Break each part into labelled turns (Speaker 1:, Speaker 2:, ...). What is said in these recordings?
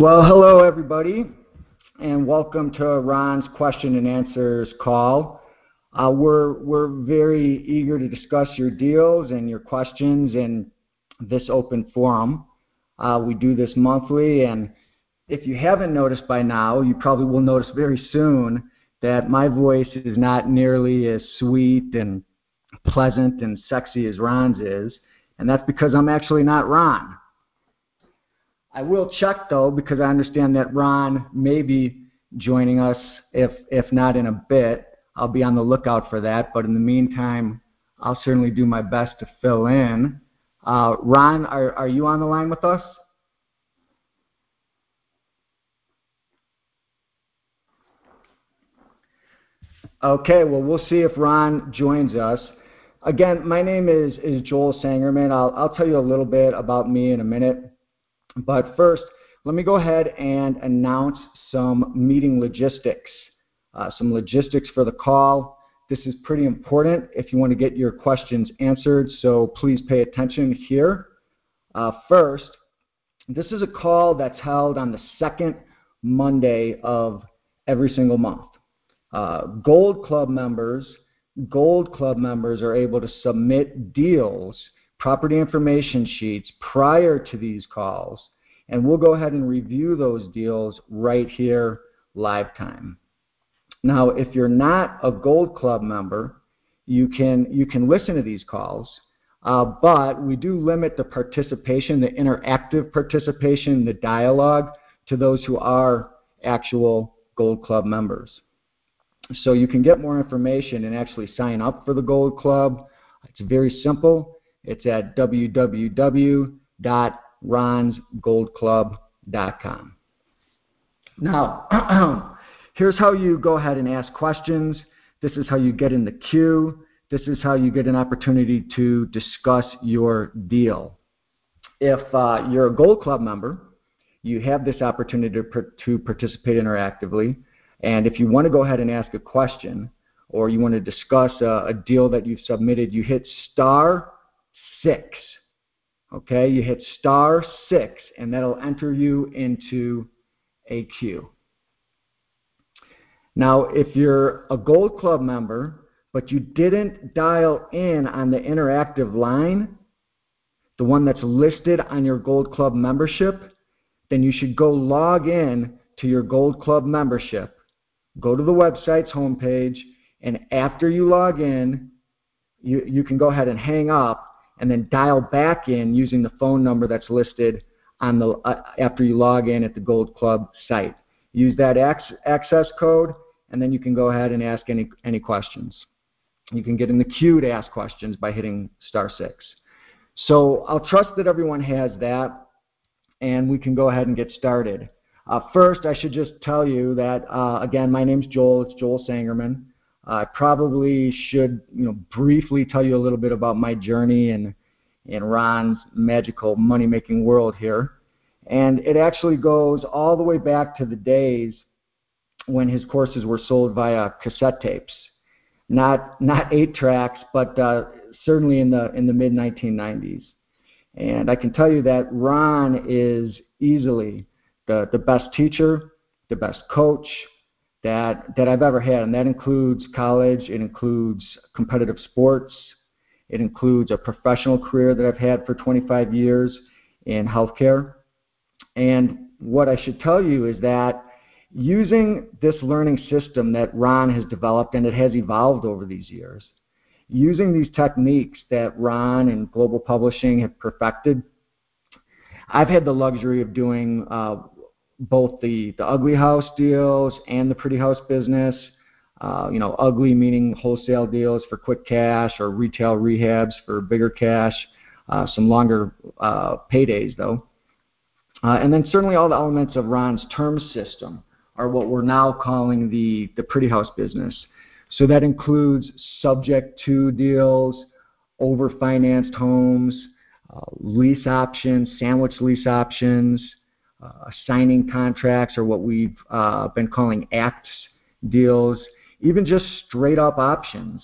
Speaker 1: Well, hello everybody, and welcome to Ron's question and answers call. Uh, we're we're very eager to discuss your deals and your questions in this open forum. Uh, we do this monthly, and if you haven't noticed by now, you probably will notice very soon that my voice is not nearly as sweet and pleasant and sexy as Ron's is, and that's because I'm actually not Ron. I will check though because I understand that Ron may be joining us if if not in a bit. I'll be on the lookout for that, but in the meantime, I'll certainly do my best to fill in. Uh, Ron, are, are you on the line with us? Okay, well, we'll see if Ron joins us. Again, my name is, is Joel Sangerman. I'll, I'll tell you a little bit about me in a minute. But first, let me go ahead and announce some meeting logistics. Uh, some logistics for the call. This is pretty important if you want to get your questions answered, so please pay attention here. Uh, first, this is a call that's held on the second Monday of every single month. Uh, Gold Club members, Gold Club members are able to submit deals, property information sheets prior to these calls, and we'll go ahead and review those deals right here live time. Now, if you're not a Gold Club member, you can you can listen to these calls, uh, but we do limit the participation, the interactive participation, the dialogue to those who are actual Gold Club members. So you can get more information and actually sign up for the Gold Club. It's very simple. It's at www.ronsgoldclub.com. Now, here's how you go ahead and ask questions. This is how you get in the queue. This is how you get an opportunity to discuss your deal. If uh, you're a Gold Club member, you have this opportunity to, to participate interactively. And if you want to go ahead and ask a question or you want to discuss a, a deal that you've submitted, you hit star six. Okay, you hit star six, and that'll enter you into a queue. Now, if you're a Gold Club member, but you didn't dial in on the interactive line, the one that's listed on your Gold Club membership, then you should go log in to your Gold Club membership go to the website's homepage, and after you log in, you, you can go ahead and hang up and then dial back in using the phone number that's listed on the uh, after you log in at the Gold Club site. Use that access code, and then you can go ahead and ask any any questions. You can get in the queue to ask questions by hitting star six. So I'll trust that everyone has that, and we can go ahead and get started. Uh, first, I should just tell you that, uh, again, my name's Joel. It's Joel Sangerman. I probably should, you know, briefly tell you a little bit about my journey in, in Ron's magical money-making world here. And it actually goes all the way back to the days when his courses were sold via cassette tapes. Not, not eight tracks, but uh, certainly in the, in the mid-1990s. And I can tell you that Ron is easily the, the best teacher, the best coach that, that I've ever had. And that includes college, it includes competitive sports, it includes a professional career that I've had for 25 years in healthcare. And what I should tell you is that using this learning system that Ron has developed and it has evolved over these years, using these techniques that Ron and Global Publishing have perfected, I've had the luxury of doing uh, both the, the ugly house deals and the pretty house business. Uh, you know, ugly meaning wholesale deals for quick cash or retail rehabs for bigger cash, uh, some longer uh, paydays though. Uh, and then certainly all the elements of Ron's term system are what we're now calling the, the pretty house business. So that includes subject to deals, over financed homes, uh, lease options, sandwich lease options, signing contracts or what we've uh, been calling acts deals, even just straight up options.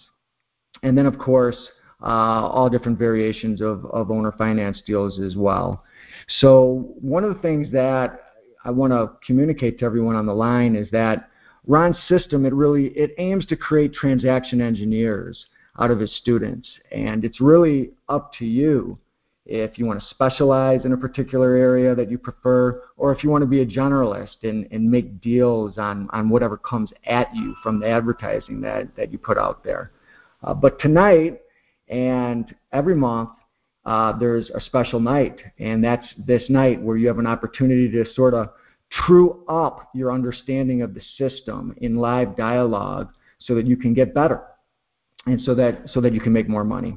Speaker 1: And then, of course, uh, all different variations of, of owner finance deals as well. So, one of the things that I want to communicate to everyone on the line is that Ron's system, it really it aims to create transaction engineers out of his students, and it's really up to you if you want to specialize in a particular area that you prefer, or if you want to be a generalist and, and make deals on, on whatever comes at you from the advertising that, that you put out there. Uh, but tonight and every month, uh, there's a special night, and that's this night where you have an opportunity to sort of true up your understanding of the system in live dialogue so that you can get better and so that so that you can make more money.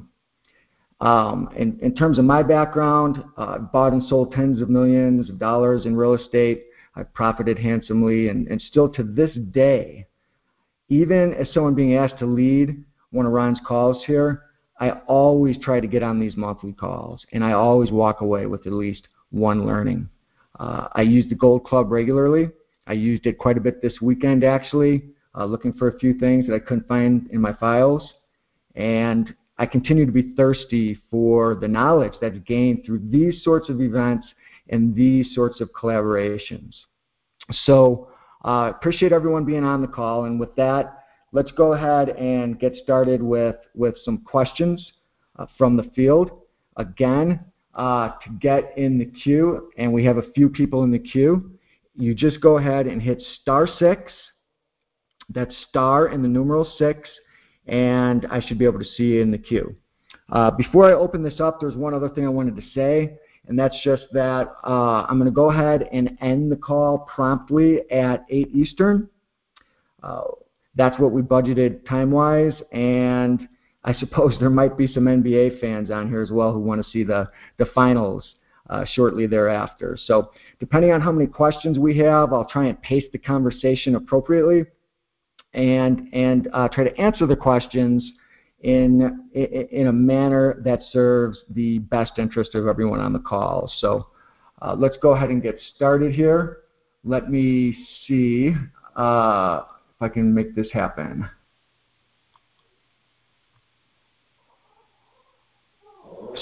Speaker 1: Um, in, in, terms of my background, uh, I've bought and sold tens of millions of dollars in real estate. I've profited handsomely, and, and still to this day, even as someone being asked to lead one of Ron's calls here, I always try to get on these monthly calls, and I always walk away with at least one learning. Uh, I use the Gold Club regularly. I used it quite a bit this weekend, actually, uh, looking for a few things that I couldn't find in my files. And I continue to be thirsty for the knowledge that's gained through these sorts of events and these sorts of collaborations. So uh, appreciate everyone being on the call. And with that, let's go ahead and get started with, with some questions uh, from the field. Again, uh, to get in the queue, and we have a few people in the queue, you just go ahead and hit star six. That's star and the numeral six and I should be able to see in the queue. Uh, before I open this up, there's one other thing I wanted to say, and that's just that uh, I'm going to go ahead and end the call promptly at 8 Eastern. Uh, that's what we budgeted time-wise, and I suppose there might be some NBA fans on here as well who want to see the, the finals uh, shortly thereafter. So depending on how many questions we have, I'll try and pace the conversation appropriately and and uh, try to answer the questions in in a manner that serves the best interest of everyone on the call. So uh, let's go ahead and get started here. Let me see uh, if I can make this happen.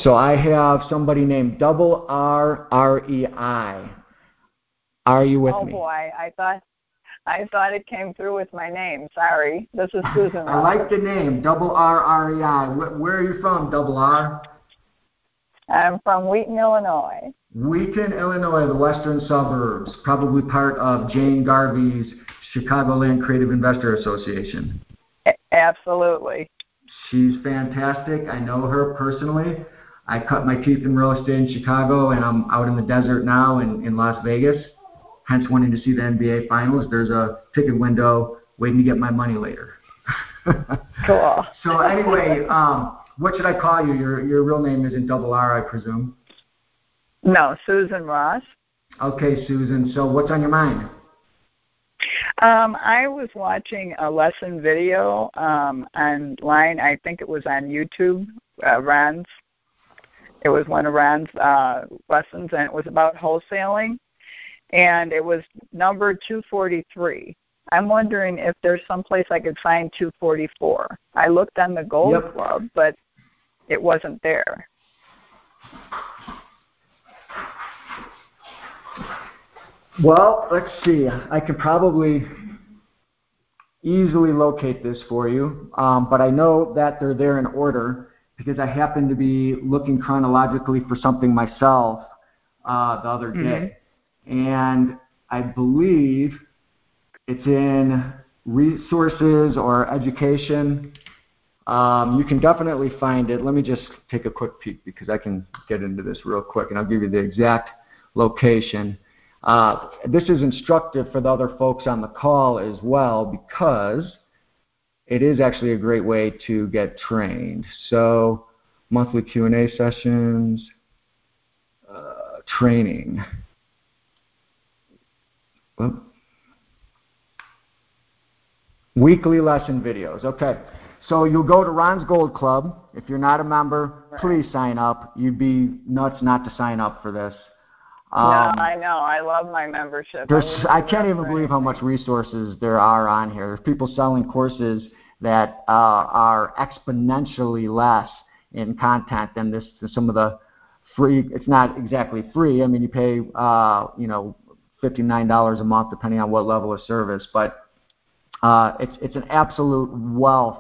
Speaker 1: So I have somebody named Double R R E I. Are you with
Speaker 2: oh,
Speaker 1: me?
Speaker 2: Oh boy, I thought I thought it came through with my name. Sorry. This is Susan.
Speaker 1: I like the name, Double R R E I. Where are you from, Double R?
Speaker 2: I'm from Wheaton, Illinois.
Speaker 1: Wheaton, Illinois, the western suburbs, probably part of Jane Garvey's Chicagoland Creative Investor Association.
Speaker 2: Absolutely.
Speaker 1: She's fantastic. I know her personally. I cut my teeth in real estate in Chicago, and I'm out in the desert now in, in Las Vegas hence wanting to see the NBA Finals. There's a ticket window waiting to get my money later.
Speaker 2: cool.
Speaker 1: so anyway, um, what should I call you? Your your real name isn't Double R, I presume.
Speaker 2: No, Susan Ross.
Speaker 1: Okay, Susan. So what's on your mind?
Speaker 2: Um, I was watching a lesson video um, online. I think it was on YouTube. Uh, Ron's. It was one of Ron's uh, lessons, and it was about wholesaling and it was number 243. I'm wondering if there's some place I could find 244. I looked on the Gold yep. Club, but it wasn't there.
Speaker 1: Well, let's see. I can probably easily locate this for you, um, but I know that they're there in order because I happen to be looking chronologically for something myself uh, the other day. And I believe it's in resources or education. Um, you can definitely find it. Let me just take a quick peek because I can get into this real quick and I'll give you the exact location. Uh, this is instructive for the other folks on the call as well because it is actually a great way to get trained. So monthly Q&A sessions, uh, training. Well, weekly lesson videos. Okay. So you'll go to Ron's Gold Club. If you're not a member, please sign up. You'd be nuts not to sign up for this.
Speaker 2: Um, no, I know. I love my membership.
Speaker 1: There's, I, I can't even believe how much resources there are on here. There's people selling courses that uh, are exponentially less in content than this. Some of the free. It's not exactly free. I mean, you pay, uh, you know, $59 a month, depending on what level of service. But uh, it's it's an absolute wealth,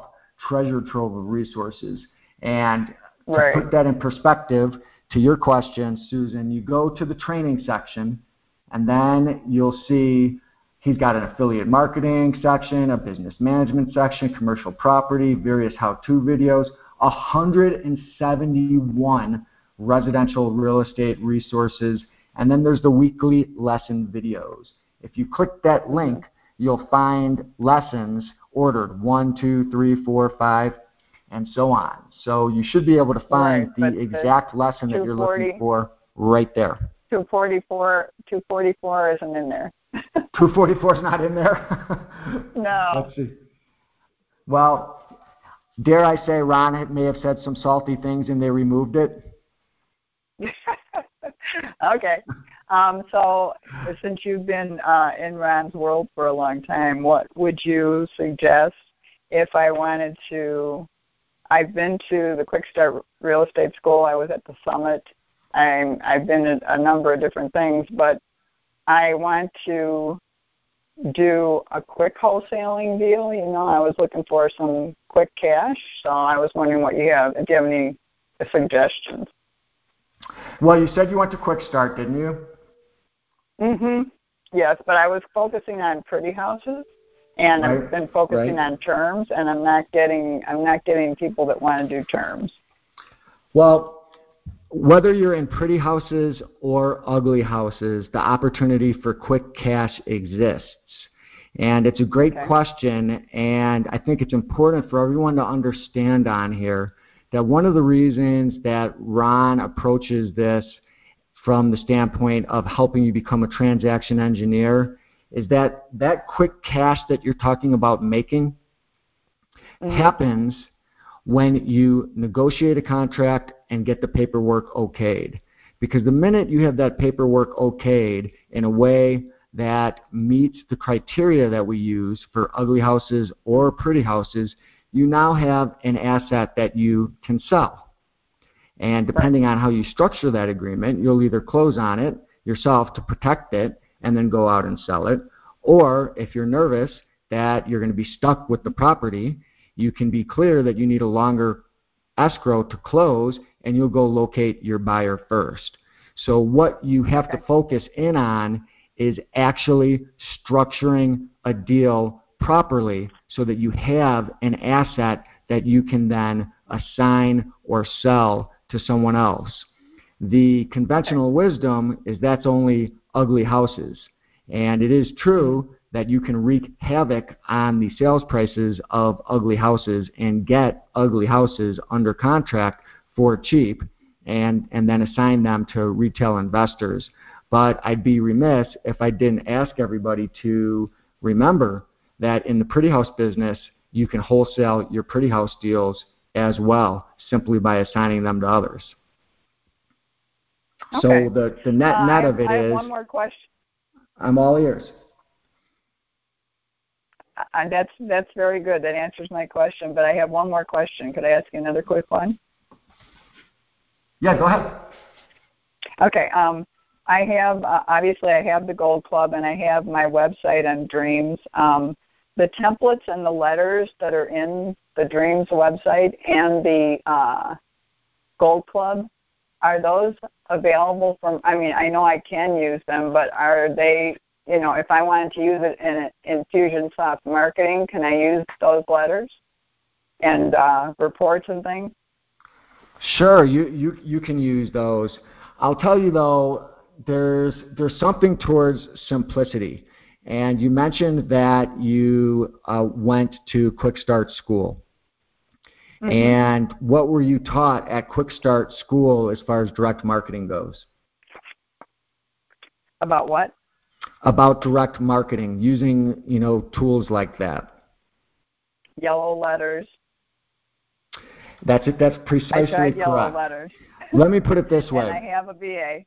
Speaker 1: treasure trove of resources. And
Speaker 2: right.
Speaker 1: to put that in perspective, to your question, Susan, you go to the training section, and then you'll see he's got an affiliate marketing section, a business management section, commercial property, various how-to videos, 171 residential real estate resources, and then there's the weekly lesson videos. If you click that link, you'll find lessons ordered one, two, three, four, five, and so on. So you should be able to find
Speaker 2: right,
Speaker 1: the exact lesson that you're looking for right there.
Speaker 2: 244, 244 isn't in there.
Speaker 1: 244 is not in there?
Speaker 2: no.
Speaker 1: Let's see. Well, dare I say Ron may have said some salty things and they removed it?
Speaker 2: okay. Um, so since you've been uh, in Ron's world for a long time, what would you suggest if I wanted to? I've been to the Quick Start Real Estate School. I was at the summit. I'm, I've been at a number of different things, but I want to do a quick wholesaling deal. You know, I was looking for some quick cash, so I was wondering what you have. If you have any suggestions?
Speaker 1: Well, you said you went to Quick Start, didn't you?
Speaker 2: Mhm. Yes, but I was focusing on pretty houses, and right. I've been focusing right. on terms, and I'm not getting I'm not getting people that want to do terms.
Speaker 1: Well, whether you're in pretty houses or ugly houses, the opportunity for quick cash exists. And it's a great
Speaker 2: okay.
Speaker 1: question, and I think it's important for everyone to understand on here that one of the reasons that Ron approaches this from the standpoint of helping you become a transaction engineer is that that quick cash that you're talking about making mm-hmm. happens when you negotiate a contract and get the paperwork okayed. Because the minute you have that paperwork okayed in a way that meets the criteria that we use for ugly houses or pretty houses, you now have an asset that you can sell. And depending on how you structure that agreement, you'll either close on it yourself to protect it and then go out and sell it. Or if you're nervous that you're going to be stuck with the property, you can be clear that you need a longer escrow to close and you'll go locate your buyer first. So what you have to focus in on is actually structuring a deal properly so that you have an asset that you can then assign or sell to someone else. The conventional wisdom is that's only ugly houses. And it is true that you can wreak havoc on the sales prices of ugly houses and get ugly houses under contract for cheap and, and then assign them to retail investors. But I'd be remiss if I didn't ask everybody to remember that in the pretty house business, you can wholesale your pretty house deals as well simply by assigning them to others.
Speaker 2: Okay.
Speaker 1: So the, the net
Speaker 2: uh,
Speaker 1: net of it
Speaker 2: I have
Speaker 1: is,
Speaker 2: one more question.
Speaker 1: I'm all ears.
Speaker 2: Uh, that's that's very good. That answers my question. But I have one more question. Could I ask you another quick one?
Speaker 1: Yeah, go ahead.
Speaker 2: Okay. Um, I have uh, obviously I have the Gold Club and I have my website on Dreams. Um, the templates and the letters that are in the Dreams website and the uh, Gold Club are those available from? I mean, I know I can use them, but are they? You know, if I wanted to use it in Infusionsoft Marketing, can I use those letters and uh, reports and things?
Speaker 1: Sure, you, you you can use those. I'll tell you though, there's there's something towards simplicity. And you mentioned that you uh, went to Quick Start School. Mm-hmm. And what were you taught at Quick Start School as far as direct marketing goes?
Speaker 2: About what?
Speaker 1: About direct marketing, using you know tools like that.
Speaker 2: Yellow letters.
Speaker 1: That's it. That's precisely
Speaker 2: I tried
Speaker 1: correct.
Speaker 2: Yellow letters.
Speaker 1: Let me put it this way.
Speaker 2: and I have a VA.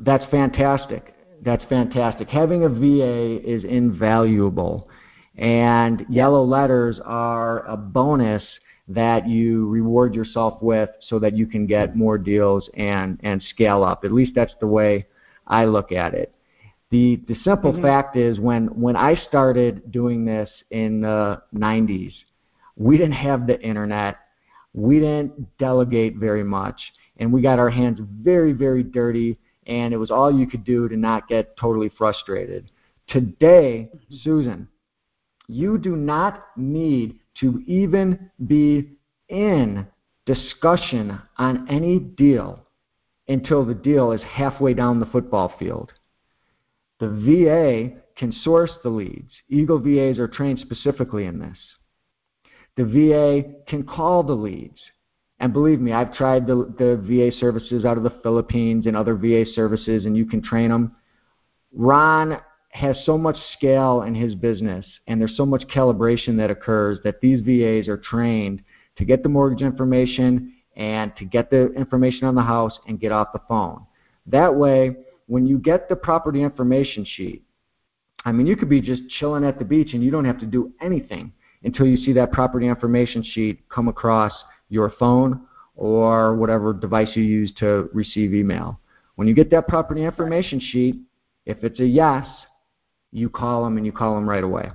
Speaker 1: That's fantastic. That's fantastic. Having a VA is invaluable. And yellow letters are a bonus that you reward yourself with so that you can get more deals and, and scale up. At least that's the way I look at it. The the simple mm-hmm. fact is when when I started doing this in the 90s, we didn't have the internet. We didn't delegate very much, and we got our hands very very dirty, and it was all you could do to not get totally frustrated. Today, mm-hmm. Susan, you do not need to even be in discussion on any deal until the deal is halfway down the football field. The VA can source the leads. Eagle VAs are trained specifically in this. The VA can call the leads. And believe me, I've tried the, the VA services out of the Philippines and other VA services, and you can train them. Ron has so much scale in his business, and there's so much calibration that occurs that these VAs are trained to get the mortgage information and to get the information on the house and get off the phone. That way, when you get the property information sheet, I mean, you could be just chilling at the beach and you don't have to do anything until you see that property information sheet come across your phone or whatever device you use to receive email. When you get that property information sheet, if it's a yes, you call them and you call them right away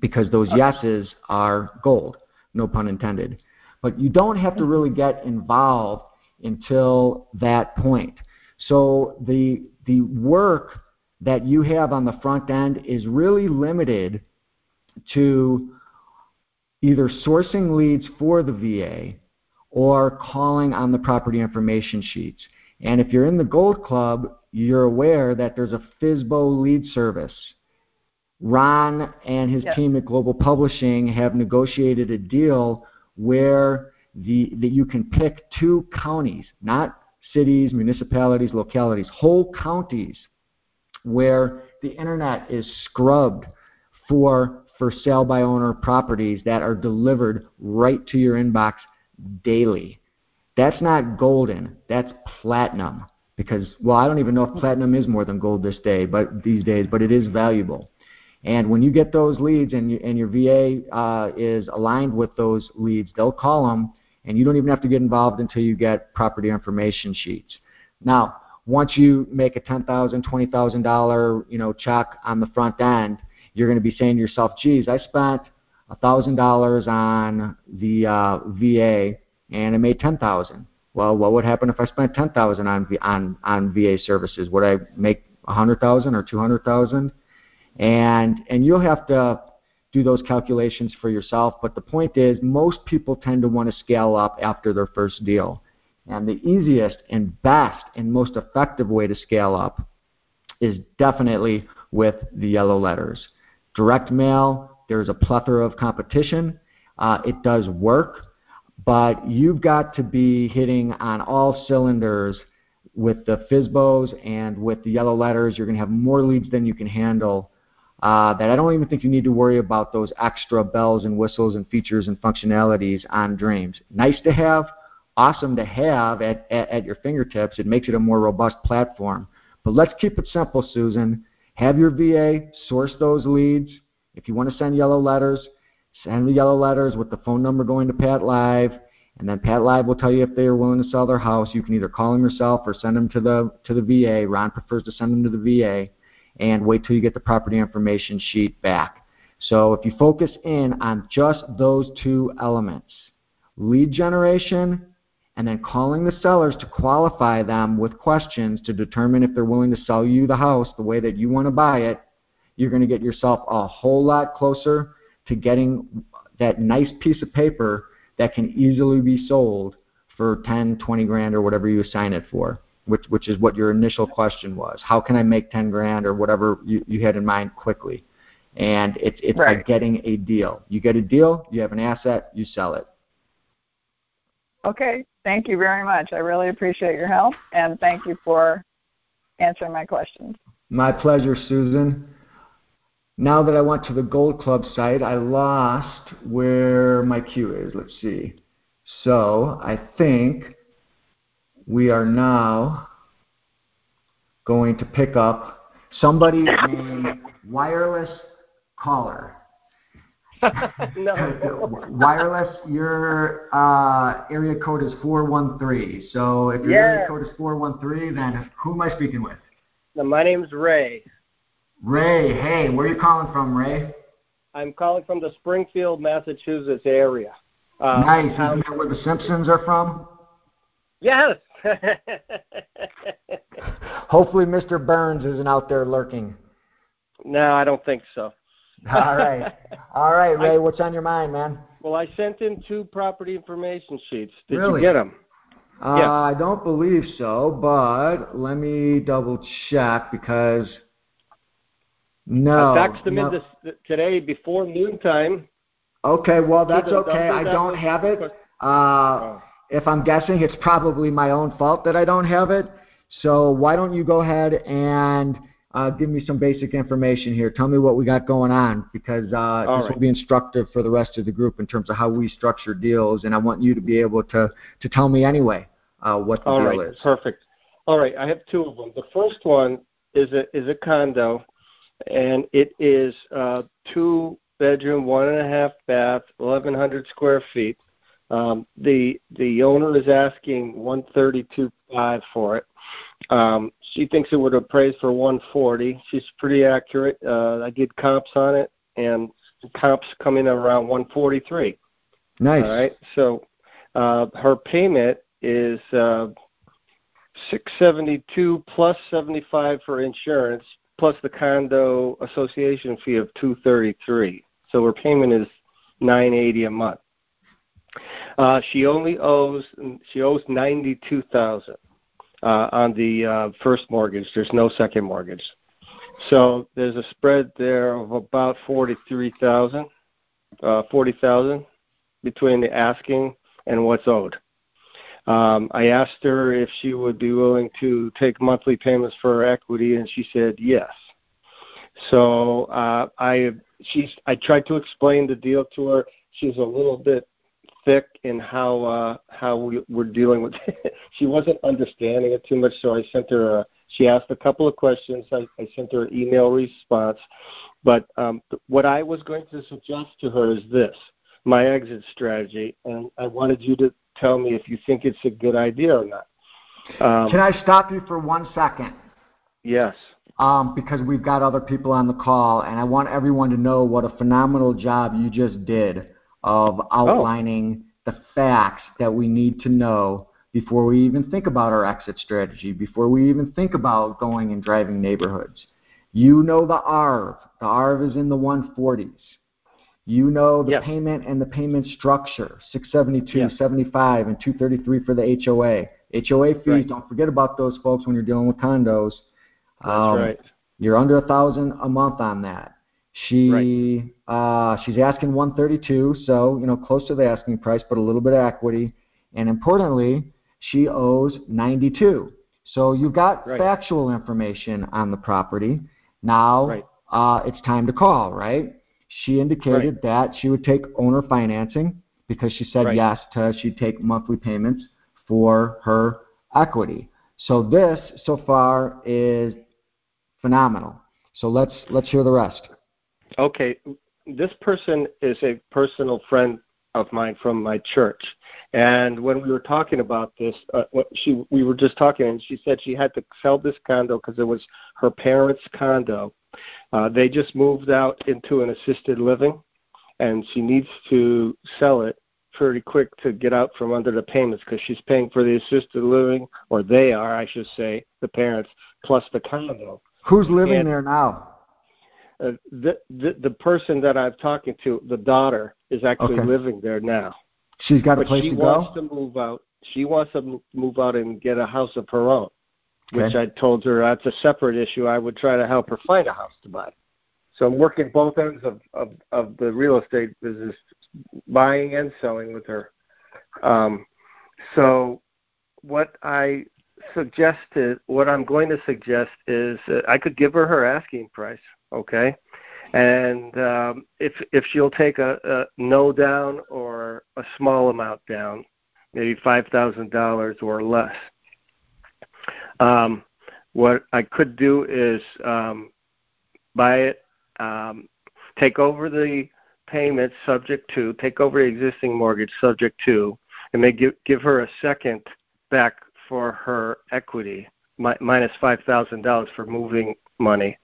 Speaker 1: because those yeses are gold, no pun intended. But you don't have to mm-hmm. really get involved until that point. So the the work that you have on the front end is really limited to either sourcing leads for the VA or calling on the property information sheets. And if you're in the Gold Club, you're aware that there's a FSBO lead service. Ron and his yep. team at Global Publishing have negotiated a deal where the, that you can pick two counties, not cities, municipalities, localities, whole counties where the internet is scrubbed for for sale by owner properties that are delivered right to your inbox daily. That's not golden, that's platinum because well, I don't even know if platinum is more than gold this day, but these days, but it is valuable. And when you get those leads and, you, and your VA uh, is aligned with those leads, they'll call them and you don't even have to get involved until you get property information sheets. Now, once you make a ten thousand, twenty thousand dollar, you know, check on the front end, you're going to be saying to yourself, "Geez, I spent a thousand dollars on the uh, VA and I made ten thousand. Well, what would happen if I spent ten thousand on on on VA services? Would I make a hundred thousand or two hundred thousand? And and you'll have to do those calculations for yourself. But the point is, most people tend to want to scale up after their first deal. And the easiest and best and most effective way to scale up is definitely with the yellow letters. Direct mail, there's a plethora of competition. Uh, it does work, but you've got to be hitting on all cylinders with the FSBOs and with the yellow letters. You're going to have more leads than you can handle uh, that I don't even think you need to worry about those extra bells and whistles and features and functionalities on Dreams. Nice to have, awesome to have at, at, at your fingertips. It makes it a more robust platform. But let's keep it simple, Susan. Have your VA source those leads. If you want to send yellow letters, send the yellow letters with the phone number going to PATLive, and then PATLive will tell you if they are willing to sell their house. You can either call them yourself or send them to the to the VA. Ron prefers to send them to the VA and wait till you get the property information sheet back. So if you focus in on just those two elements, lead generation and then calling the sellers to qualify them with questions to determine if they're willing to sell you the house the way that you want to buy it, you're going to get yourself a whole lot closer to getting that nice piece of paper that can easily be sold for 10, 20 grand or whatever you assign it for which which is what your initial question was. How can I make ten grand or whatever you, you had in mind quickly? And it's it's right. like getting a deal. You get a deal, you have an asset, you sell it.
Speaker 2: Okay. Thank you very much. I really appreciate your help and thank you for answering my questions.
Speaker 1: My pleasure, Susan. Now that I went to the Gold Club site, I lost where my queue is. Let's see. So I think we are now going to pick up somebody named Wireless Caller. Wireless, your uh, area code is 413. So if your
Speaker 2: yes.
Speaker 1: area code is 413, then who am I speaking with?
Speaker 3: my name's Ray.
Speaker 1: Ray, hey, where are you calling from, Ray?
Speaker 3: I'm calling from the Springfield, Massachusetts area.
Speaker 1: Uh, nice. Isn't that where the Simpsons are from?
Speaker 3: Yes.
Speaker 1: Hopefully, Mr. Burns isn't out there lurking.
Speaker 3: No, I don't think so.
Speaker 1: All right. All right, Ray, I, what's on your mind, man?
Speaker 3: Well, I sent in two property information sheets. Did
Speaker 1: really?
Speaker 3: you get them?
Speaker 1: Uh,
Speaker 3: yeah.
Speaker 1: I don't believe so, but let me double check because no.
Speaker 3: I faxed them
Speaker 1: no.
Speaker 3: in this, today before noontime.
Speaker 1: Okay, well that's okay. I don't have it. Uh, oh. If I'm guessing, it's probably my own fault that I don't have it. So why don't you go ahead and uh, give me some basic information here. Tell me what we got going on because uh, this
Speaker 3: right.
Speaker 1: will be instructive for the rest of the group in terms of how we structure deals, and I want you to be able to to tell me anyway uh, what the
Speaker 3: All
Speaker 1: deal
Speaker 3: right.
Speaker 1: is.
Speaker 3: Perfect. All right, I have two of them. The first one is a is a condo, and it is uh, two bedroom, one and a half bath, eleven hundred square feet. Um, the the owner is asking one thirty two five for it. Um, she thinks it would appraise for 140. She's pretty accurate. Uh, I did comps on it, and comps coming in around 143.
Speaker 1: Nice.
Speaker 3: All right. So uh, her payment is uh, 672 plus 75 for insurance, plus the condo association fee of 233. So her payment is 980 a month. Uh, she only owes she owes 92,000 uh, on the uh, first mortgage. There's no second mortgage. So there's a spread there of about 43,000, uh, 40,000 between the asking and what's owed. Um, I asked her if she would be willing to take monthly payments for her equity, and she said yes. So uh, I she's I tried to explain the deal to her. She's a little bit thick in how uh, how we, we're dealing with. It. she wasn't understanding it too much, so I sent her. A, she asked a couple of questions. I, I sent her an email response. But um, what I was going to suggest to her is this: my exit strategy, and I wanted you to tell me if you think it's a good idea or not. Um,
Speaker 1: Can I stop you for one second?
Speaker 3: Yes.
Speaker 1: Um, because we've got other people on the call, and I want everyone to know what a phenomenal job you just did of outlining oh. the facts that we need to know before we even think about our exit strategy, before we even think about going and driving neighborhoods. You know the ARV. The ARV is in the 140s. You know the
Speaker 3: yes.
Speaker 1: payment and the payment structure, 672,
Speaker 3: yes.
Speaker 1: 75, and 233 for the HOA. HOA fees,
Speaker 3: right.
Speaker 1: don't forget about those folks when you're dealing with condos.
Speaker 3: That's
Speaker 1: um,
Speaker 3: right.
Speaker 1: You're under a thousand a month on that. She
Speaker 3: right.
Speaker 1: uh, she's asking 132, so you know close to the asking price, but a little bit of equity. And importantly, she owes 92. So you've got
Speaker 3: right.
Speaker 1: factual information on the property. Now
Speaker 3: right.
Speaker 1: uh, it's time to call, right? She indicated that she would take owner financing because she said yes to she'd take monthly payments for her equity. So this so far is phenomenal. So let's let's hear the rest.
Speaker 3: Okay, this person is a personal friend of mine from my church, and when we were talking about this, uh, she we were just talking, and she said she had to sell this condo because it was her parents' condo. Uh, they just moved out into an assisted living, and she needs to sell it pretty quick to get out from under the payments because she's paying for the assisted living, or they are, I should say, the parents plus the condo.
Speaker 1: Who's living
Speaker 3: And-
Speaker 1: there now?
Speaker 3: Uh, the, the the person that I'm talking to, the daughter, is actually
Speaker 1: Okay.
Speaker 3: living there now.
Speaker 1: She's got a
Speaker 3: But
Speaker 1: place
Speaker 3: she
Speaker 1: to
Speaker 3: wants to move out. She wants to mo- move out and get a house of her own, which I told her that's a separate issue. I would try to help her find a house to buy. So I'm working both ends of of, of the real estate business, buying and selling with her. Um, so what I suggested, what I'm going to suggest is uh, I could give her her asking price, okay? And um, if if she'll take a, a no down or a small amount down, maybe five thousand dollars or less, um, what I could do is um, buy it, um, take over the payments subject to, take over the existing mortgage subject to, and then give give her a second back for her equity mi- minus five thousand dollars for moving money.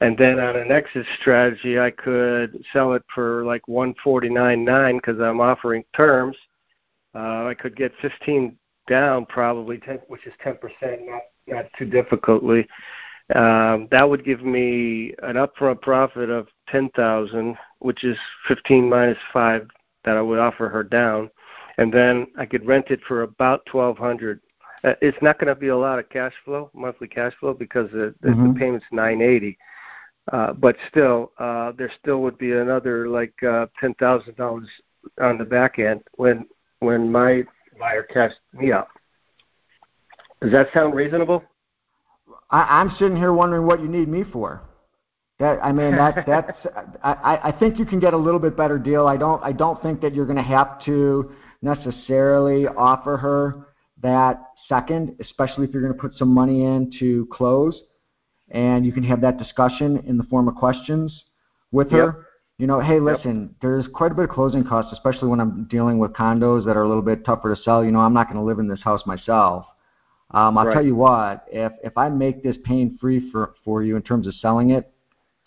Speaker 3: And then on an exit strategy, I could sell it for like one forty nine nine because I'm offering terms. Uh, I could get fifteen down probably, 10, which is ten percent, not not too difficultly. Um, that would give me an upfront profit of ten thousand, which is fifteen minus five that I would offer her down, and then I could rent it for about twelve hundred. Uh, it's not going to be a lot of cash flow, monthly cash flow, because the, the,
Speaker 1: Mhm.
Speaker 3: the payment's nine eighty. Uh, but still, uh, there still would be another like uh, ten thousand dollars on the back end when when my buyer cashed me out. Does that sound reasonable?
Speaker 1: I, I'm sitting here wondering what you need me for. That I mean that that's I, I think you can get a little bit better deal. I don't I don't think that you're going to have to necessarily offer her that second, especially if you're going to put some money in to close, and you can have that discussion in the form of questions with her.
Speaker 3: Yep.
Speaker 1: You know, hey, listen, there's quite a bit of closing costs, especially when I'm dealing with condos that are a little bit tougher to sell. You know, I'm not going to live in this house myself. Um, I'll
Speaker 3: Right.
Speaker 1: tell you what, if if I make this pain free for for you in terms of selling it,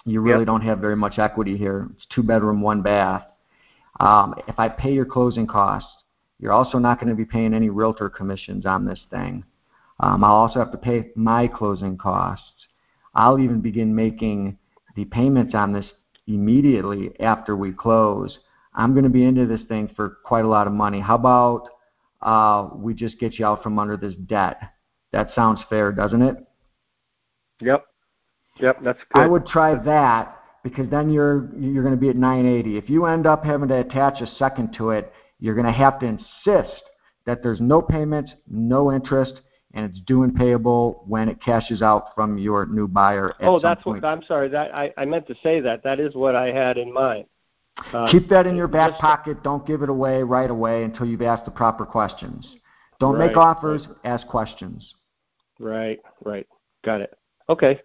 Speaker 1: you really
Speaker 3: Yep.
Speaker 1: don't have very much equity here. It's two bedroom, one bath. Um, if I pay your closing costs, you're also not going to be paying any realtor commissions on this thing. Um, I'll also have to pay my closing costs. I'll even begin making the payments on this immediately after we close. I'm going to be into this thing for quite a lot of money. How about uh, we just get you out from under this debt? That sounds fair, doesn't it?
Speaker 3: Yep. Yep, that's good.
Speaker 1: I would try that because then you're you're going to be at 980. If you end up having to attach a second to it, you're going to have to insist that there's no payments, no interest, and it's due and payable when it cashes out from your new buyer.
Speaker 3: Oh, that's what I'm sorry. That I, I meant to say that. That is what I had in mind. Uh,
Speaker 1: Keep that in your back pocket. Don't give it away right away until you've asked the proper questions. Don't make
Speaker 3: Right,
Speaker 1: offers. Ask questions.
Speaker 3: Right, right. Got it. Okay.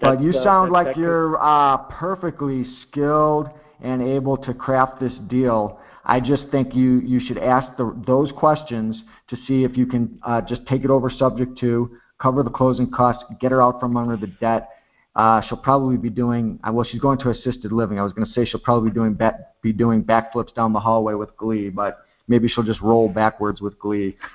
Speaker 1: But you
Speaker 3: uh,
Speaker 1: sound like you're uh, perfectly skilled and able to craft this deal. I just think you, you should ask the, those questions to see if you can uh, just take it over subject to, cover the closing costs, get her out from under the debt. Uh, she'll probably be doing, uh, well, she's going to assisted living. I was going to say she'll probably be doing, back, be doing backflips down the hallway with glee, but maybe she'll just roll backwards with glee.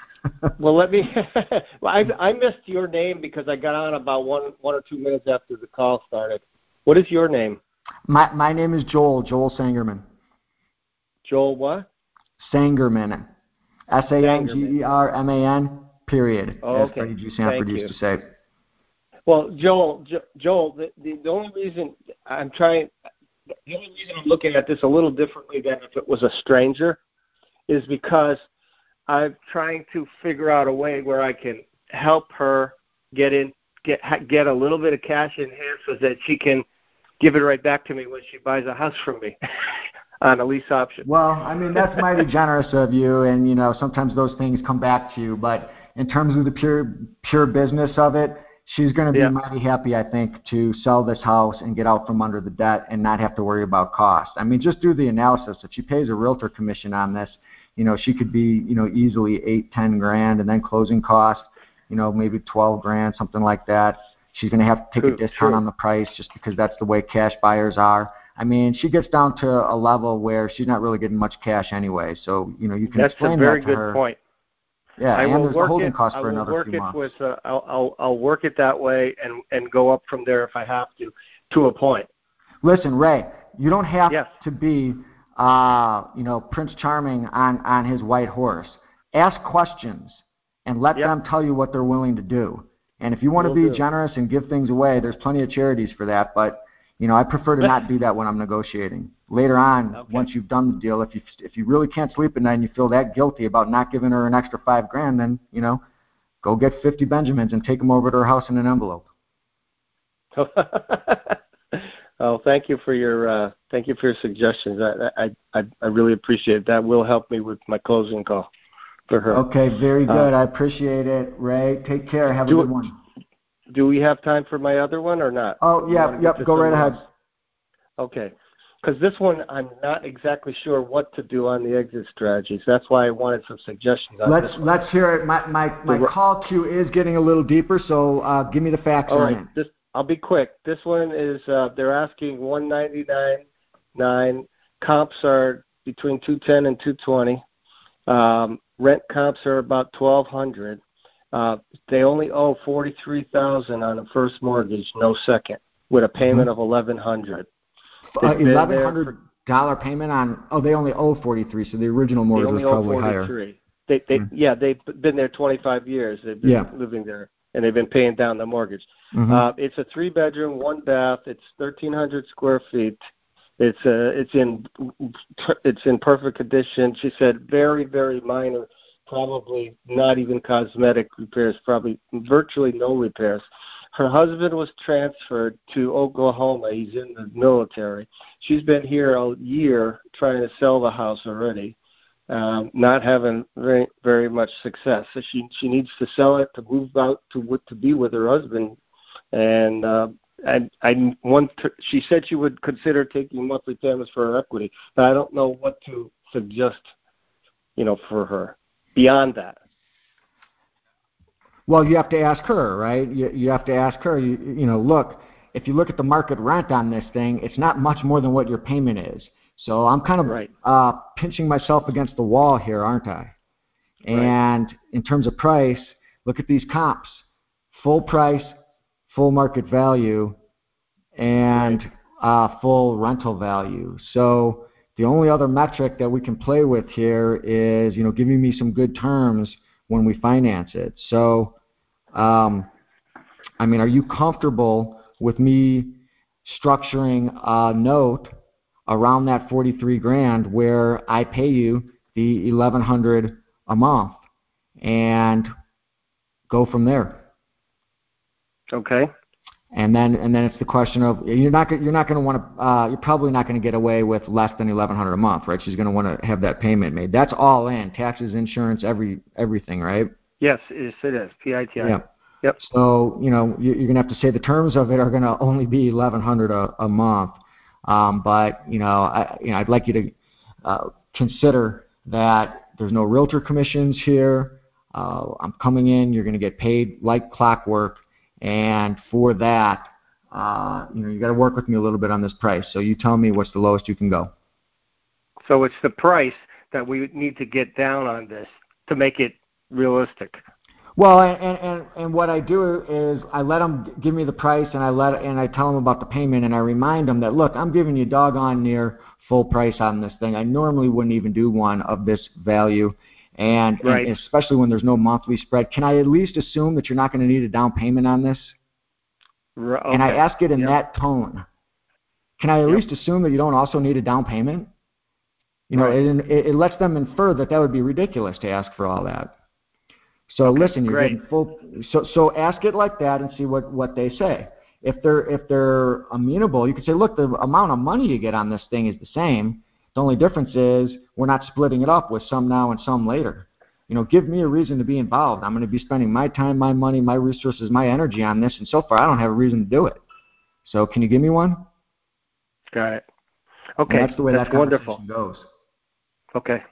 Speaker 3: Well, let me. well, I I missed your name because I got on about one one or two minutes after the call started. What is your name?
Speaker 1: my, my name is Joel, Joel Sangerman.
Speaker 3: Joel what?
Speaker 1: Sangerman. S A N G E R M A N. Period.
Speaker 3: Oh,
Speaker 1: as
Speaker 3: okay.
Speaker 1: Freddie G. Sanford used
Speaker 3: you.
Speaker 1: to say.
Speaker 3: Well, Joel, jo- Joel, the, the the only reason I'm trying, the only reason I'm looking at this a little differently than if it was a stranger, is because I'm trying to figure out a way where I can help her get in, get get a little bit of cash in hand so that she can give it right back to me when she buys a house from me on a lease option.
Speaker 1: Well, I mean that's mighty generous of you, and you know sometimes those things come back to you. But in terms of the pure pure business of it, she's going to be
Speaker 3: Yeah.
Speaker 1: mighty happy, I think, to sell this house and get out from under the debt and not have to worry about cost. I mean, just do the analysis. If she pays a realtor commission on this, you know she could be you know easily eight ten grand, and then closing costs, you know maybe twelve grand, something like that. She's going to have to take
Speaker 3: True,
Speaker 1: a discount
Speaker 3: true.
Speaker 1: on the price just because that's the way cash buyers are. I mean, she gets down to a level where she's not really getting much cash anyway. So, you know, you can
Speaker 3: That's
Speaker 1: explain
Speaker 3: a very
Speaker 1: that to
Speaker 3: good
Speaker 1: her.
Speaker 3: point.
Speaker 1: Yeah,
Speaker 3: I
Speaker 1: and there's a holding
Speaker 3: it.
Speaker 1: cost
Speaker 3: I
Speaker 1: for
Speaker 3: will
Speaker 1: another
Speaker 3: work
Speaker 1: few
Speaker 3: it
Speaker 1: months.
Speaker 3: with. Uh, I'll, I'll I'll work it that way and and go up from there if I have to, to a point.
Speaker 1: Listen, Ray, you don't have
Speaker 3: Yes.
Speaker 1: to be, uh, you know, Prince Charming on on his white horse. Ask questions and let
Speaker 3: Yep.
Speaker 1: them tell you what they're willing to do. And if you want to
Speaker 3: Will
Speaker 1: be
Speaker 3: do.
Speaker 1: generous and give things away, there's plenty of charities for that. But you know, I prefer to not do that when I'm negotiating. Later on,
Speaker 3: Okay.
Speaker 1: once you've done the deal, if you if you really can't sleep at night and you feel that guilty about not giving her an extra five grand, then you know, go get 50 Benjamins and take them over to her house in an envelope.
Speaker 3: oh, thank you for your uh, thank you for your suggestions. I, I I I really appreciate it. That will help me with my closing call for her.
Speaker 1: Okay, very
Speaker 3: Uh,
Speaker 1: good. I appreciate it, Ray. Take care. Have a good
Speaker 3: it-
Speaker 1: one.
Speaker 3: Do we have time for my other one or not?
Speaker 1: Oh, yeah, yep. Go right ahead.
Speaker 3: Okay. because this one I'm not exactly sure what to do on the exit strategies. That's why I wanted some suggestions on
Speaker 1: let's let's hear it. My my, my
Speaker 3: The-
Speaker 1: call queue is getting a little deeper, so uh, give me the facts
Speaker 3: All
Speaker 1: on
Speaker 3: right,
Speaker 1: it.
Speaker 3: this I'll be quick. This one is uh, they're asking one ninety nine nine. Comps are between two ten and two twenty. Um, rent comps are about twelve hundred. Uh, they only owe forty three thousand on the first mortgage, no second, with a payment
Speaker 1: Mm-hmm.
Speaker 3: of eleven hundred.
Speaker 1: Uh,
Speaker 3: It's been there
Speaker 1: Eleven hundred dollar payment on. Oh, they only owe forty three, so the original
Speaker 3: They
Speaker 1: mortgage
Speaker 3: only
Speaker 1: was probably
Speaker 3: forty
Speaker 1: higher.
Speaker 3: three. They they
Speaker 1: Mm.
Speaker 3: yeah they've been there twenty five years. They've been
Speaker 1: Yeah.
Speaker 3: living there and they've been paying down the mortgage.
Speaker 1: Mhm.
Speaker 3: Uh, it's a three bedroom, one bath. It's thirteen hundred square feet. It's uh, it's in it's in perfect condition. She said very very minor, probably not even cosmetic repairs. Probably virtually no repairs. Her husband was transferred to Oklahoma. He's in the military. She's been here a year trying to sell the house already, um, not having very very much success. So she she needs to sell it to move out to to be with her husband, and uh, I I want to, she said she would consider taking monthly payments for her equity, but I don't know what to suggest, you know, for her beyond that.
Speaker 1: Well, you have to ask her, right? You, you have to ask her. You, you know, look, if you look at the market rent on this thing, it's not much more than what your payment is. So I'm kind of
Speaker 3: Right.
Speaker 1: uh, pinching myself against the wall here, aren't I?
Speaker 3: Right.
Speaker 1: And in terms of price, look at these comps: full price, full market value, and uh, full rental value. So the only other metric that we can play with here is, you know, giving me some good terms when we finance it. So, um, I mean, are you comfortable with me structuring a note around that 43 grand where I pay you the 1100 a month and go from there?
Speaker 3: Okay.
Speaker 1: And then and then it's the question of you're not you're not going to want to uh, you're probably not going to get away with less than 1100 a month, right? She's going to want to have that payment made. That's all in taxes, insurance, every everything, right?
Speaker 3: Yes, yes, it is. PITI.
Speaker 1: Yeah.
Speaker 3: Yep.
Speaker 1: So you know you- you're going to have to say the terms of it are going to only be 1100 a, a month, um, but you know I you know I'd like you to uh, consider that there's no realtor commissions here. Uh, I'm coming in. You're going to get paid like clockwork, and for that, uh, you know you got to work with me a little bit on this price. So you tell me what's the lowest you can go.
Speaker 3: So it's the price that we need to get down on this to make it realistic.
Speaker 1: Well, and, and and and what I do is I let them give me the price, and I let and I tell them about the payment, and I remind them that look, I'm giving you doggone near full price on this thing. I normally wouldn't even do one of this value, and,
Speaker 3: Right.
Speaker 1: and especially when there's no monthly spread. Can I at least assume that you're not going to need a down payment on this?
Speaker 3: R-
Speaker 1: And I ask it in
Speaker 3: Yep.
Speaker 1: that tone. Can I at
Speaker 3: Yep.
Speaker 1: least assume that you don't also need a down payment? You know,
Speaker 3: Right.
Speaker 1: it, it, it lets them infer that that would be ridiculous to ask for all that. So
Speaker 3: Okay,
Speaker 1: listen, you're
Speaker 3: great.
Speaker 1: getting full. So so ask it like that and see what what they say. If they're if they're amenable, you can say, look, the amount of money you get on this thing is the same. The only difference is we're not splitting it up with some now and some later. You know, give me a reason to be involved. I'm going to be spending my time, my money, my resources, my energy on this, and so far I don't have a reason to do it. So can you give me one?
Speaker 3: Got it.
Speaker 1: And
Speaker 3: Okay.
Speaker 1: that's the way that
Speaker 3: wonderful.
Speaker 1: goes.
Speaker 3: Okay.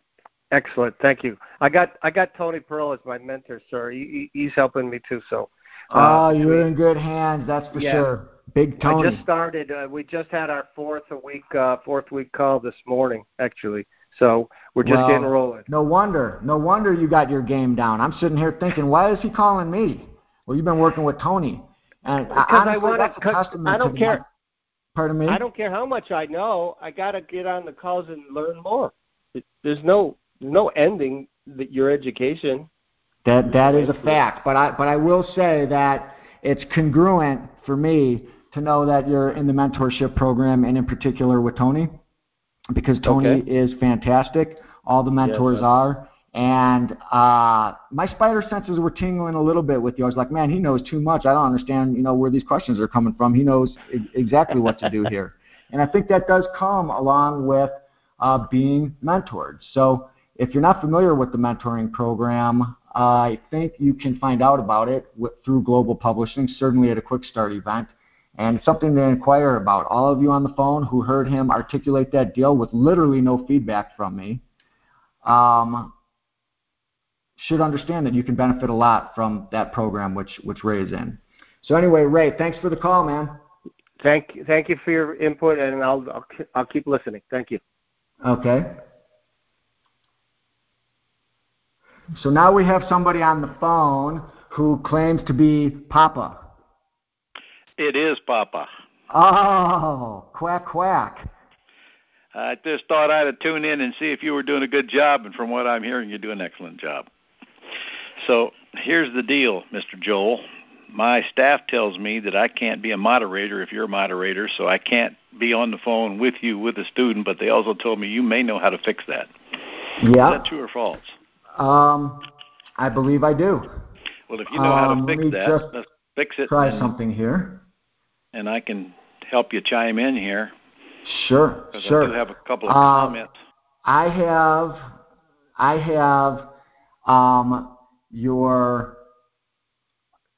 Speaker 3: Excellent. Thank you. I got I got Tony Pearl as my mentor, sir. He, he- he's helping me too. So.
Speaker 1: Oh,
Speaker 3: uh,
Speaker 1: you're in good hands, that's for
Speaker 3: Yeah.
Speaker 1: sure. Big
Speaker 3: I
Speaker 1: Tony.
Speaker 3: just started. Uh, we just had our fourth a week uh, fourth week call this morning, actually. So we're just
Speaker 1: Well,
Speaker 3: getting rolling.
Speaker 1: No wonder. No wonder you got your game down. I'm sitting here thinking, why is he calling me? Well, you've been working with Tony. And
Speaker 3: Because I
Speaker 1: honestly,
Speaker 3: wanna-
Speaker 1: that's a
Speaker 3: 'cause
Speaker 1: testament
Speaker 3: I don't
Speaker 1: to
Speaker 3: care.
Speaker 1: Pardon me?
Speaker 3: I don't care how much I know. I got to get on the calls and learn more. It, there's no no ending that your education.
Speaker 1: That that is a fact. But I but I will say that it's congruent for me to know that you're in the mentorship program and in particular with Tony, because Tony
Speaker 3: Okay.
Speaker 1: is fantastic. All the mentors are. And uh, my spider senses were tingling a little bit with you. I was like, man, he knows too much. I don't understand, you know, where these questions are coming from. He knows exactly what to do here. And I think that does come along with uh, being mentored. So if you're not familiar with the mentoring program, I think you can find out about it with, through Global Publishing, certainly at a Quick Start event. And something to inquire about. All of you on the phone who heard him articulate that deal with literally no feedback from me um, should understand that you can benefit a lot from that program which which Ray is in. So anyway, Ray, thanks for the call, man.
Speaker 3: Thank thank you for your input, and I'll I'll, I'll keep listening. Thank you.
Speaker 1: Okay. So now we have somebody on the phone who claims to be Papa.
Speaker 4: It is Papa.
Speaker 1: Oh, quack quack.
Speaker 4: I just thought I'd tune in and see if you were doing a good job, and from what I'm hearing, you do an excellent job. So here's the deal, Mr. Joel. My staff tells me that I can't be a moderator if you're a moderator, so I can't be on the phone with you with a student, but they also told me you may know how to fix that.
Speaker 1: Yeah.
Speaker 4: Is that true or false?
Speaker 1: Um, I believe I do.
Speaker 4: Well, if you know how to
Speaker 1: Um,
Speaker 4: fix
Speaker 1: let me
Speaker 4: that,
Speaker 1: just
Speaker 4: let's fix it,
Speaker 1: Try something here.
Speaker 4: And I can help you chime in here
Speaker 1: Sure, sure.
Speaker 4: I do have a couple of
Speaker 1: Um,
Speaker 4: comments.
Speaker 1: I have, I have um, your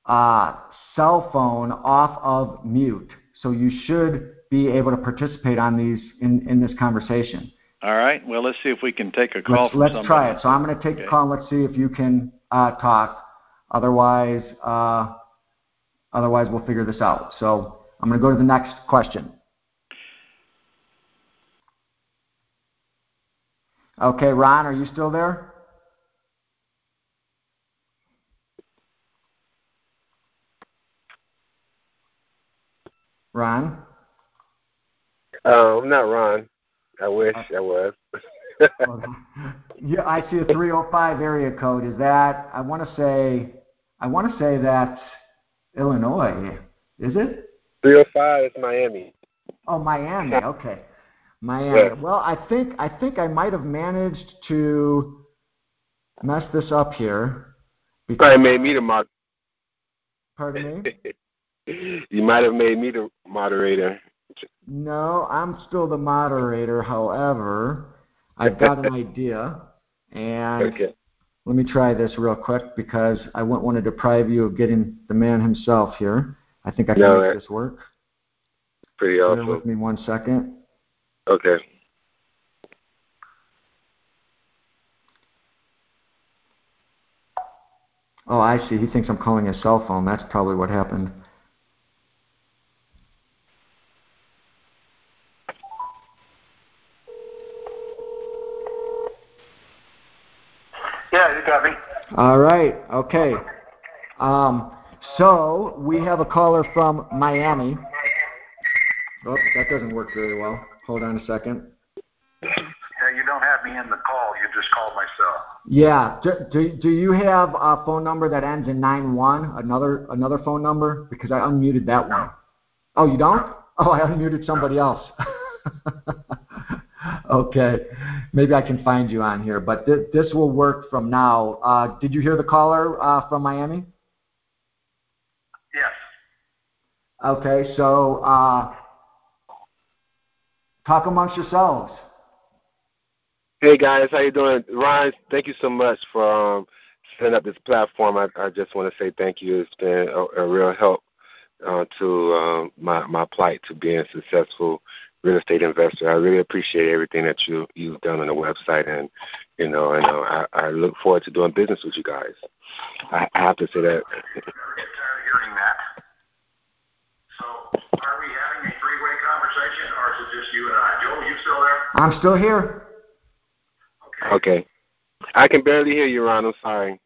Speaker 1: uh, cell phone off of mute, so you should be able to participate on these in, in this conversation.
Speaker 4: All right. Well, let's see if we can take a call
Speaker 1: Let's, let's
Speaker 4: somebody.
Speaker 1: try it. So I'm going to take
Speaker 4: Okay.
Speaker 1: the call. Let's see if you can uh, talk. Otherwise, uh, otherwise we'll figure this out. So I'm going to go to the next question. Okay, Ron, are you still there? Ron?
Speaker 5: Uh, I'm not Ron. I wish I was.
Speaker 1: yeah, I see a 305 area code. Is that? I want to say. I want to say that's Illinois. Is it?
Speaker 5: 305 is Miami.
Speaker 1: Oh, Miami. Okay, Miami. Well, I think I think I might have managed to mess this up here.
Speaker 5: You probably made me the mod.
Speaker 1: Pardon me.
Speaker 5: you might have made me the moderator.
Speaker 1: No, I'm still the moderator. However, I've got an idea, and
Speaker 5: Okay.
Speaker 1: let me try this real quick because I wouldn't want to deprive you of getting the man himself here. I think I can
Speaker 5: No,
Speaker 1: make
Speaker 5: that-
Speaker 1: this work.
Speaker 5: Pretty
Speaker 1: Bear
Speaker 5: awesome.
Speaker 1: with me one second.
Speaker 5: Okay.
Speaker 1: Oh, I see. He thinks I'm calling his cell phone. That's probably what happened.
Speaker 6: Yeah, you got me.
Speaker 1: All right. Okay. Um, so we have a caller from Miami. Oh, that doesn't work very well. Hold on a second.
Speaker 6: Yeah, you don't have me in the call. You just called my cell.
Speaker 1: Yeah. Do, do, do you have a phone number that ends in nine one? Another another phone number? Because I unmuted that one. Oh, you don't? Oh, I unmuted somebody else. okay. Maybe I can find you on here, but th- this will work from now. Uh, did you hear the caller uh, from Miami?
Speaker 6: Yes.
Speaker 1: Okay, so uh, talk amongst yourselves.
Speaker 5: Hey guys, how you doing? Ron, thank you so much for um, setting up this platform. I, I just want to say thank you. It's been a, a real help uh, to um, my my plight to being a successful real estate investor. I really appreciate everything that you you've done on the website, and you know, and uh, I, I look forward to doing business with you guys. I, I have to say that.
Speaker 6: Never get tired of hearing that. So, are we having a three-way conversation, or is it just you and I? Joel, you still there?
Speaker 1: I'm still here.
Speaker 6: Okay.
Speaker 5: Okay, I can barely hear you, Ron. I'm sorry.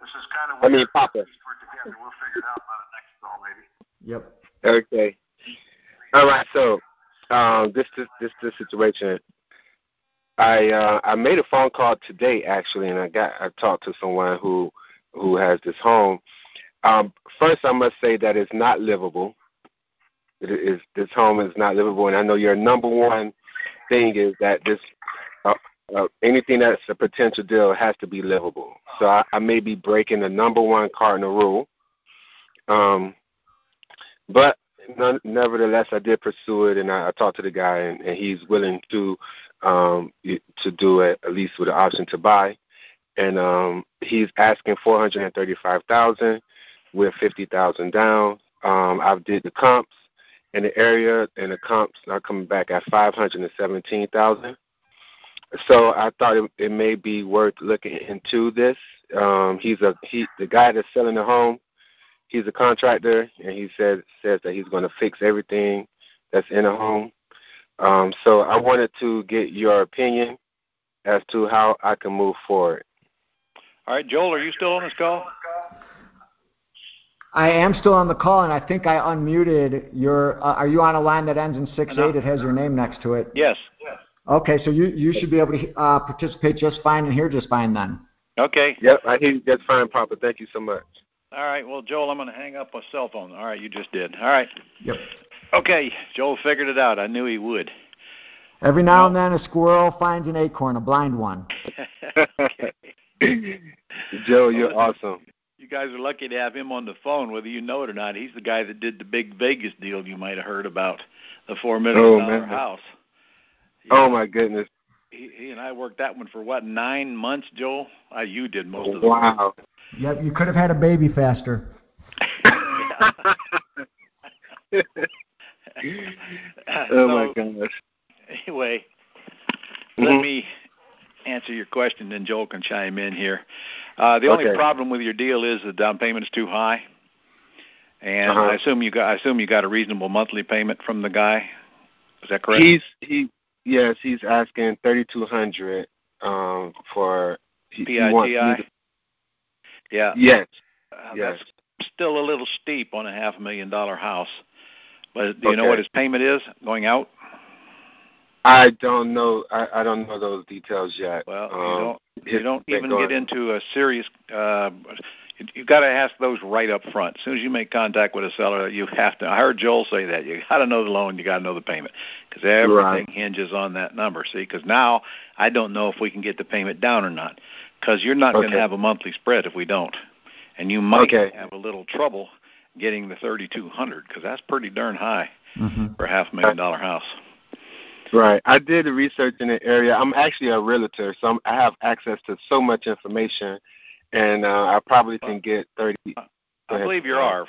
Speaker 6: This is kind of
Speaker 5: I mean,
Speaker 6: weird.
Speaker 5: Papa.
Speaker 6: We're together. We'll figure it out by the next call, maybe.
Speaker 1: Yep.
Speaker 5: Okay. All right. So, um, this this this this situation. I uh, I made a phone call today actually, and I got I talked to someone who who has this home. Um, first, I must say that it's not livable. It is this home is not livable, and I know your number one thing is that this uh, uh, anything that's a potential deal has to be livable. So I, I may be breaking the number one cardinal rule. Um, but none, nevertheless, I did pursue it, and I, I talked to the guy, and, and he's willing to um, to do it at least with an option to buy. And um, he's asking four hundred and thirty-five thousand with fifty thousand down. Um, I did the comps in the area, and the comps are coming back at five hundred and seventeen thousand. So I thought it, it may be worth looking into this. Um, he's a he the guy that's selling the home. He's a contractor, and he says says that he's going to fix everything that's in the home. Um, so I wanted to get your opinion as to how I can move forward.
Speaker 4: All right, Joel, are you still on this call?
Speaker 1: I am still on the call, and I think I unmuted your. Uh, are you on a line that ends in six
Speaker 4: No.
Speaker 1: eight? It has your name next to it.
Speaker 4: Yes. yes.
Speaker 1: Okay, so you you should be able to uh, participate just fine and hear just fine then.
Speaker 4: Okay.
Speaker 5: Yep, I hear you just fine, Papa. Thank you so much.
Speaker 4: All right. Well, Joel, I'm going to hang up my cell phone. All right, you just did. All right.
Speaker 1: Yep.
Speaker 4: Okay, Joel figured it out. I knew he would.
Speaker 1: Every now
Speaker 4: No.
Speaker 1: and then, a squirrel finds an acorn, a blind one.
Speaker 5: Joe, you're awesome.
Speaker 4: You guys are lucky to have him on the phone, whether you know it or not. He's the guy that did the big Vegas deal you might have heard about, the four million
Speaker 5: Oh,
Speaker 4: dollar
Speaker 5: man.
Speaker 4: house.
Speaker 5: Oh my goodness!
Speaker 4: He, he and I worked that one for what nine months, Joel? Uh, you did most of the work.
Speaker 5: Wow.
Speaker 1: Yep, you could have had a baby faster.
Speaker 5: oh my
Speaker 4: goodness.
Speaker 5: gosh.
Speaker 4: Anyway,
Speaker 5: Mhm.
Speaker 4: let me answer your question, then Joel can chime in here. Uh, the only problem with your deal is the down payment is too high, and
Speaker 5: Uh-huh.
Speaker 4: I assume you got I assume you got a reasonable monthly payment from the guy. Is that correct?
Speaker 5: He's he yes, he's asking thirty two hundred um for he, he wants to-
Speaker 4: Yeah,
Speaker 5: Yes.
Speaker 4: uh,
Speaker 5: yes.
Speaker 4: that's still a little steep on a half a million dollar house. But do you know what his payment is going out?
Speaker 5: I don't know I, I don't know those details yet.
Speaker 4: Well, you
Speaker 5: um,
Speaker 4: don't you don't even
Speaker 5: go
Speaker 4: get into a serious. Uh, you, you got to ask those right up front. As soon as you make contact with a seller, you have to. I heard Joel say that you got to know the loan, you got to know the payment, because everything
Speaker 5: Right.
Speaker 4: hinges on that number. See, because now I don't know if we can get the payment down or not, because you're not going to have a monthly spread if we don't, and you might
Speaker 5: Okay.
Speaker 4: have a little trouble getting the 3,200 because that's pretty darn high
Speaker 1: Mm-hmm.
Speaker 4: for a half million dollar house.
Speaker 5: Right. I did the research in the area. I'm actually a realtor, so I'm, I have access to so much information, and uh, I probably can get thirty. Go
Speaker 4: I believe you are,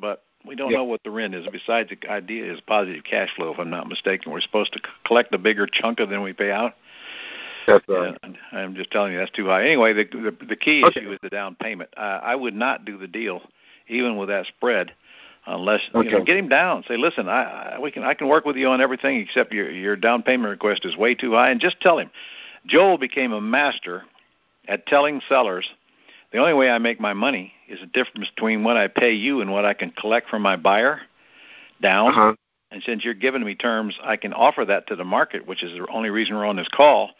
Speaker 4: but we don't
Speaker 5: Yeah.
Speaker 4: know what the rent is. Besides, the idea is positive cash flow, if I'm not mistaken. We're supposed to c- collect a bigger chunk of than we pay out.
Speaker 5: That's right.
Speaker 4: And I'm just telling you that's too high. Anyway, the the, the key
Speaker 5: Okay.
Speaker 4: issue is the down payment. Uh, I would not do the deal, even with that spread, unless you know get him down. Say, listen, I, I we can I can work with you on everything except your your down payment request is way too high, and just tell him. Joel became a master at telling sellers the only way I make my money is the difference between what I pay you and what I can collect from my buyer down.
Speaker 5: Uh-huh.
Speaker 4: And since you're giving me terms, I can offer that to the market, which is the only reason we're on this call.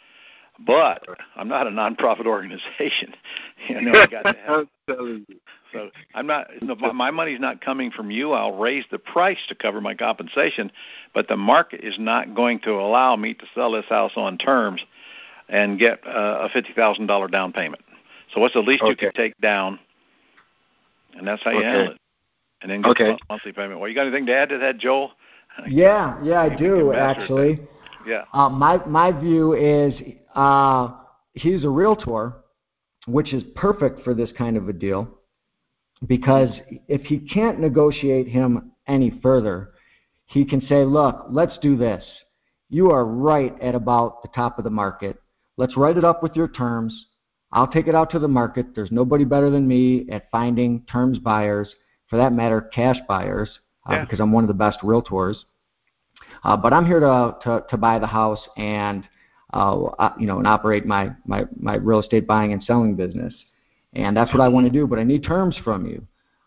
Speaker 4: But I'm not a nonprofit organization. you know, I got to have
Speaker 5: telling you.
Speaker 4: so I'm not. No, my, my money's not coming from you. I'll raise the price to cover my compensation, but the market is not going to allow me to sell this house on terms and get uh, a fifty thousand dollar down payment. So what's the least you can take down? And that's how you
Speaker 5: Okay.
Speaker 4: handle it. And then get
Speaker 5: Okay.
Speaker 4: the monthly payment. Well, you got anything to add to that, Joel?
Speaker 1: Yeah, yeah, I do
Speaker 4: you're
Speaker 1: actually.
Speaker 4: Yeah.
Speaker 1: Uh, my my view is uh, he's a realtor, which is perfect for this kind of a deal, because if he can't negotiate him any further, he can say, "Look, let's do this. You are right at about the top of the market. Let's write it up with your terms. I'll take it out to the market. There's nobody better than me at finding terms buyers, for that matter, cash buyers, uh, because I'm one of the best realtors." Uh, but I'm here to, to, to buy the house and uh, uh, you know and operate my, my, my real estate buying and selling business, and that's what I want to do. But I need terms from you.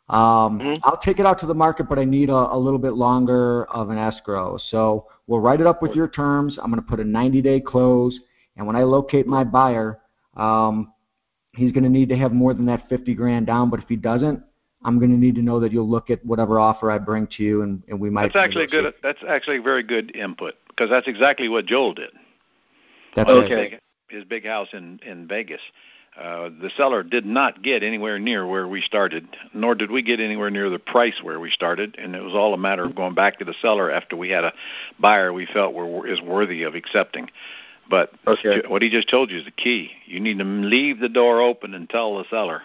Speaker 1: Um,
Speaker 5: Mhm.
Speaker 1: I'll take it out to the market, but I need a, a little bit longer of an escrow. So we'll write it up with your terms. I'm going to put a 90-day close, and when I locate my buyer, um, he's going to need to have more than that 50 grand down. But if he doesn't, I'm going to need to know that you'll look at whatever offer I bring to you, and, and we might.
Speaker 4: That's actually good. That's actually very good input because that's exactly what Joel did.
Speaker 1: That's
Speaker 4: on his
Speaker 5: Okay.
Speaker 4: big, his big house in in Vegas. Uh, the seller did not get anywhere near where we started, nor did we get anywhere near the price where we started, and it was all a matter of going back to the seller after we had a buyer we felt were is worthy of accepting. But
Speaker 5: Okay.
Speaker 4: what he just told you is the key. You need to leave the door open and tell the seller,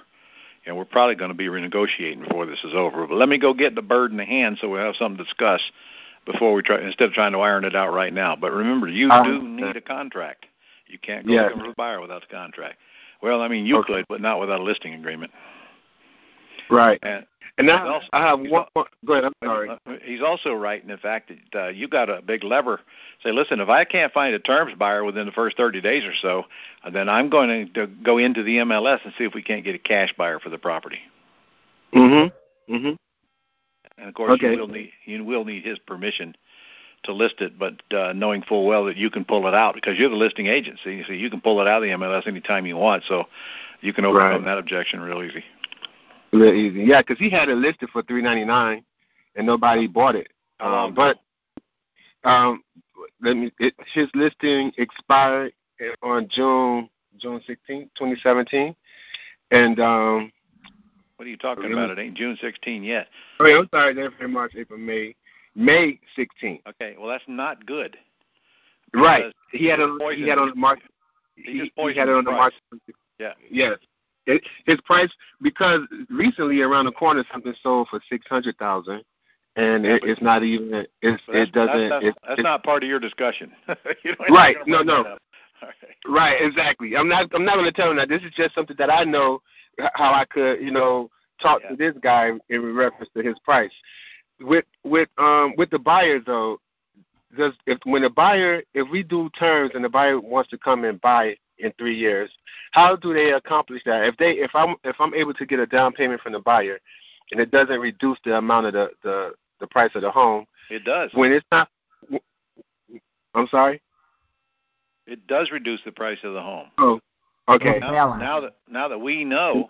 Speaker 4: and we're probably going to be renegotiating before this is over. But let me go get the bird in the hand so we have something to discuss before we try instead of trying to iron it out right now. But remember, you
Speaker 5: Um,
Speaker 4: do need a contract. You can't go
Speaker 5: Yes.
Speaker 4: for a buyer without the contract. Well, I mean, you
Speaker 5: Okay.
Speaker 4: could, but not without a listing agreement.
Speaker 5: Right.
Speaker 4: And
Speaker 5: And now
Speaker 4: also-
Speaker 5: I have one. more Go ahead. I'm sorry.
Speaker 4: He's also right in the fact that uh, you got a big lever. Say, listen, if I can't find a terms buyer within the first 30 days or so, then I'm going to go into the MLS and see if we can't get a cash buyer for the property.
Speaker 5: Mm Mhm. Mm Mhm.
Speaker 4: And of course,
Speaker 5: Okay.
Speaker 4: you will need you will need his permission to list it, but uh, knowing full well that you can pull it out because you're the listing agency, so you can pull it out of the MLS anytime you want. So you can overcome
Speaker 5: Right.
Speaker 4: that objection real easy.
Speaker 5: Real easy. Yeah, because he had it listed for three ninety nine, and nobody bought it.
Speaker 4: How
Speaker 5: Um, but um, let me. It, his listing expired on June June sixteenth, twenty seventeen, and um.
Speaker 4: What are you talking about? It ain't June 16 yet.
Speaker 5: Oh, yeah, I'm sorry. That's March, April, May, May sixteenth.
Speaker 4: Okay, well that's not good.
Speaker 5: Right. He had on. He had on the mark.
Speaker 4: He
Speaker 5: He,
Speaker 4: just
Speaker 5: he had it on the
Speaker 4: price.
Speaker 5: mark.
Speaker 4: Yeah.
Speaker 5: Yes. It, his price because recently around the corner something sold for six hundred thousand, and
Speaker 4: Yeah,
Speaker 5: it, it's not even. It's,
Speaker 4: that's,
Speaker 5: it doesn't.
Speaker 4: That's,
Speaker 5: it's,
Speaker 4: that's
Speaker 5: it's,
Speaker 4: not part of your discussion. you
Speaker 5: Right. No, no.
Speaker 4: That up. All right.
Speaker 5: Right, exactly. I'm not. I'm not going to tell him that. This is just something that I know how I could, you know, talk
Speaker 4: Yeah.
Speaker 5: to this guy in reference to his price. With with um with the buyer though, does if when the buyer if we do terms and the buyer wants to come and buy in three years, how do they accomplish that? If they if I'm if I'm able to get a down payment from the buyer, and it doesn't reduce the amount of the the the price of the home,
Speaker 4: It does.
Speaker 5: when it's not. I'm sorry.
Speaker 4: It does reduce the price of the home.
Speaker 5: Oh, okay.
Speaker 4: Now, now that now that we know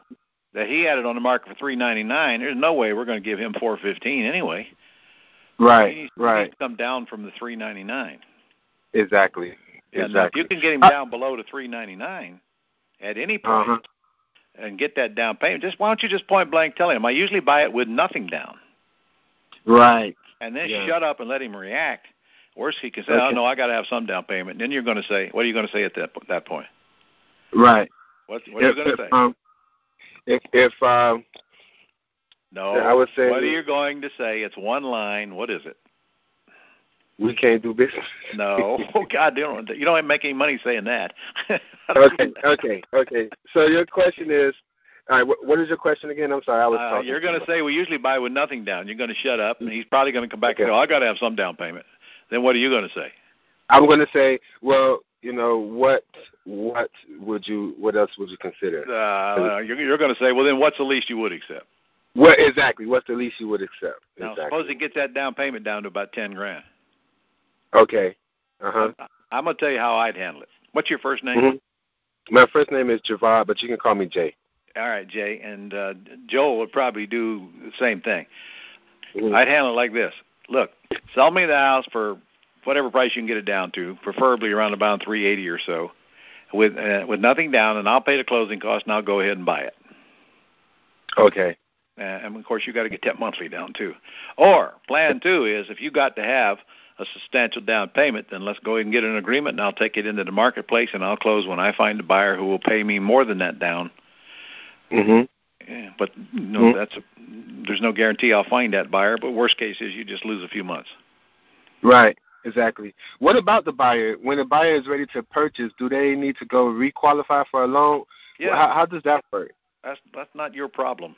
Speaker 4: that he had it on the market for three ninety nine, there's no way we're going to give him four fifteen anyway. He
Speaker 5: Right,
Speaker 4: needs, he
Speaker 5: right.
Speaker 4: needs come down from the three ninety nine.
Speaker 5: Exactly.
Speaker 4: Yeah, now, if
Speaker 5: exactly.
Speaker 4: you can get him
Speaker 5: Uh,
Speaker 4: down below the three ninety nine at any price
Speaker 5: Uh-huh.
Speaker 4: and get that down payment, just why don't you just point blank tell him I usually buy it with nothing down,
Speaker 5: Right.
Speaker 4: and then
Speaker 5: Yeah.
Speaker 4: shut up and let him react. Worst he can say, oh
Speaker 5: Okay.
Speaker 4: no, I got to have some down payment. And then you're going to say, what are you going to say at that that point?
Speaker 5: Right.
Speaker 4: What what are you going to say?
Speaker 5: um, if if um,
Speaker 4: no,
Speaker 5: I would say-
Speaker 4: what are you going to say? It's one line. What is it?
Speaker 5: we can't do business.
Speaker 4: No, oh God, you don't you don't make any money saying that.
Speaker 5: okay. Okay. Okay. So your question is, all right. What, is your question again? I'm sorry. I was
Speaker 4: Uh,
Speaker 5: talking.
Speaker 4: you're going to say we usually buy with nothing down. You're going to shut up, and he's probably going to come back
Speaker 5: Okay.
Speaker 4: and say, "Oh, I got to have some down payment." Then what are you going to say?
Speaker 5: I'm going to say, well, you know, what what would you what else would you consider?
Speaker 4: Uh, you're, you're going to say, "Well, then what's the least you would accept?"
Speaker 5: What exactly? What's the least you would accept?
Speaker 4: Now,
Speaker 5: exactly.
Speaker 4: suppose he gets that down payment down to about ten grand.
Speaker 5: Okay. Uh huh.
Speaker 4: I'm, going to tell you how I'd handle it. What's your first name?
Speaker 5: hmm My first name is Javad, but you can call me Jay.
Speaker 4: All right, Jay, and uh, Joel would probably do the same thing.
Speaker 5: Mhm.
Speaker 4: I'd handle it like this: Look, sell me the house for whatever price you can get it down to, preferably around about three eighty or so, with uh, with nothing down, and I'll pay the closing cost, and I'll go ahead and buy it.
Speaker 5: Okay.
Speaker 4: Uh, and of course, you got to get that monthly down too. Or plan two is if you got to have a substantial down payment, then let's go ahead and get an agreement, and I'll take it into the marketplace, and I'll close when I find a buyer who will pay me more than that down.
Speaker 5: Mhm.
Speaker 4: Yeah, but no, that's a, there's no guarantee I'll find that buyer. But worst case is you just lose a few months.
Speaker 5: Right. Exactly. What about the buyer? When the buyer is ready to purchase, do they need to go requalify for a loan?
Speaker 4: Yeah,
Speaker 5: How, how does that work?
Speaker 4: that's that's not your problem.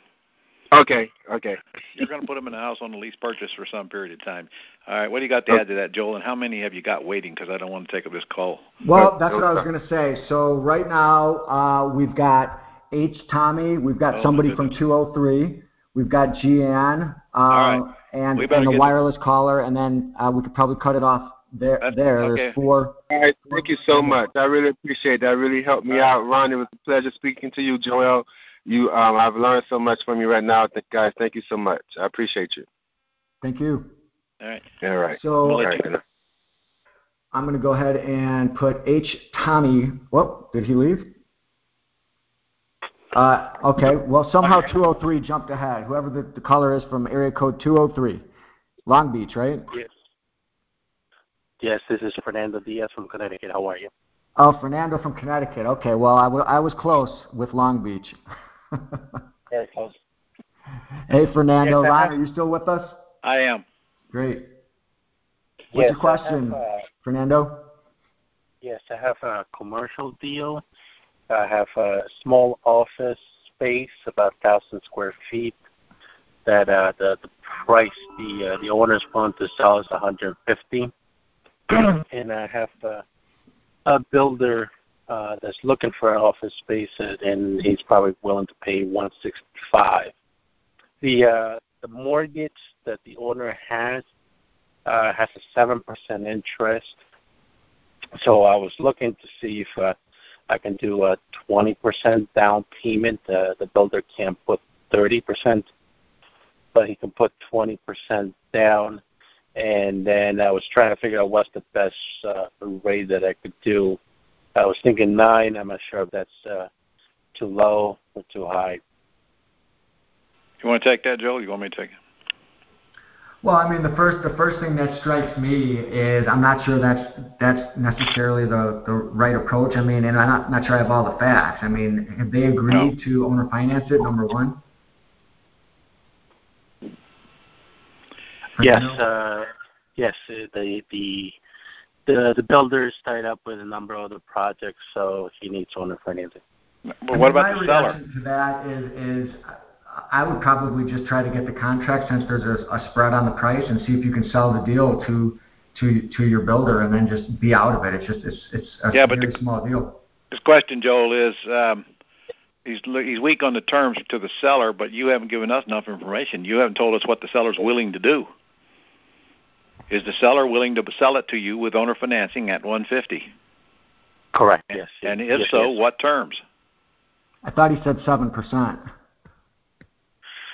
Speaker 5: Okay. Okay.
Speaker 4: You're going to put them in a house on a lease purchase for some period of time. All right, what do you got to add to that, Joel? And how many have you got waiting? Because I don't want to take up this call.
Speaker 1: Well, that's what I was going to say. So right now uh, we've got H. Tommy, we've got
Speaker 4: Oh,
Speaker 1: somebody from 203, we've got Gian,
Speaker 4: right.
Speaker 1: and,
Speaker 4: We better
Speaker 1: and the
Speaker 4: get-
Speaker 1: wireless caller, and then uh, we could probably cut it off there.
Speaker 4: That's-
Speaker 1: there,
Speaker 4: okay.
Speaker 1: there's four.
Speaker 5: All right. Thank you so much. I really appreciate that. Really helped me
Speaker 4: All right.
Speaker 5: out, Ron. It was a pleasure speaking to you, Joel. You, um, I've learned so much from you right now. Th- guys, thank you so much. I appreciate you.
Speaker 1: Thank you.
Speaker 4: All right.
Speaker 5: All right.
Speaker 1: So
Speaker 5: All
Speaker 4: let
Speaker 5: right.
Speaker 1: I'm going to go ahead and put H. Tommy. Whoop, did he leave? Uh, okay, well, somehow 203 jumped ahead. Whoever the, the caller is from area code 203. Long Beach, right?
Speaker 7: Yes. Yes, this is Fernando Diaz from Connecticut. How are you?
Speaker 1: Oh, Fernando from Connecticut. Okay, well, I, w- I was close with Long Beach.
Speaker 7: very close.
Speaker 1: Hey, Fernando.
Speaker 7: Yes,
Speaker 1: Ron, are you still with us?
Speaker 4: I am.
Speaker 1: Great. What's
Speaker 7: yes,
Speaker 1: your question,
Speaker 7: have, uh,
Speaker 1: Fernando?
Speaker 7: yes, I have a commercial deal. I have a small office space, about thousand square feet. That uh, the the price the uh, the owners want to sell is 150, and I have uh, a builder uh, that's looking for an office space, and he's probably willing to pay 165. The uh, the mortgage that the owner has uh, has a seven percent interest. So I was looking to see if uh, I can do a twenty percent down payment. Uh, the builder can't put thirty percent, but he can put twenty percent down. And then I was trying to figure out what's the best uh, rate that I could do. I was thinking nine. I'm not sure if that's uh, too low or too high.
Speaker 4: You want to take that, Joel? You want me to take it?
Speaker 1: Well, I mean, the first the first thing that strikes me is I'm not sure that's that's necessarily the the right approach. I mean, and I'm not not sure I have all the facts. I mean, have they agreed to owner finance it? Number one.
Speaker 7: Yes, uh, yes. uh, The the the the builder's tied up with a number of other projects, so he needs owner financing.
Speaker 4: But what about the seller?
Speaker 1: to that is is I would probably just try to get the contract since there's a, a spread on the price and see if you can sell the deal to to to your builder and then just be out of it. It's just it's it's a
Speaker 4: Yeah, but
Speaker 1: very
Speaker 4: the-
Speaker 1: small deal.
Speaker 4: His question, Joel, is um, he's he's weak on the terms to the seller, but you haven't given us enough information. You haven't told us what the seller's willing to do. Is the seller willing to sell it to you with owner financing at 150?
Speaker 7: Correct. Yes.
Speaker 4: And if
Speaker 7: yes,
Speaker 4: so,
Speaker 7: yes.
Speaker 4: what terms?
Speaker 1: I thought he said seven percent.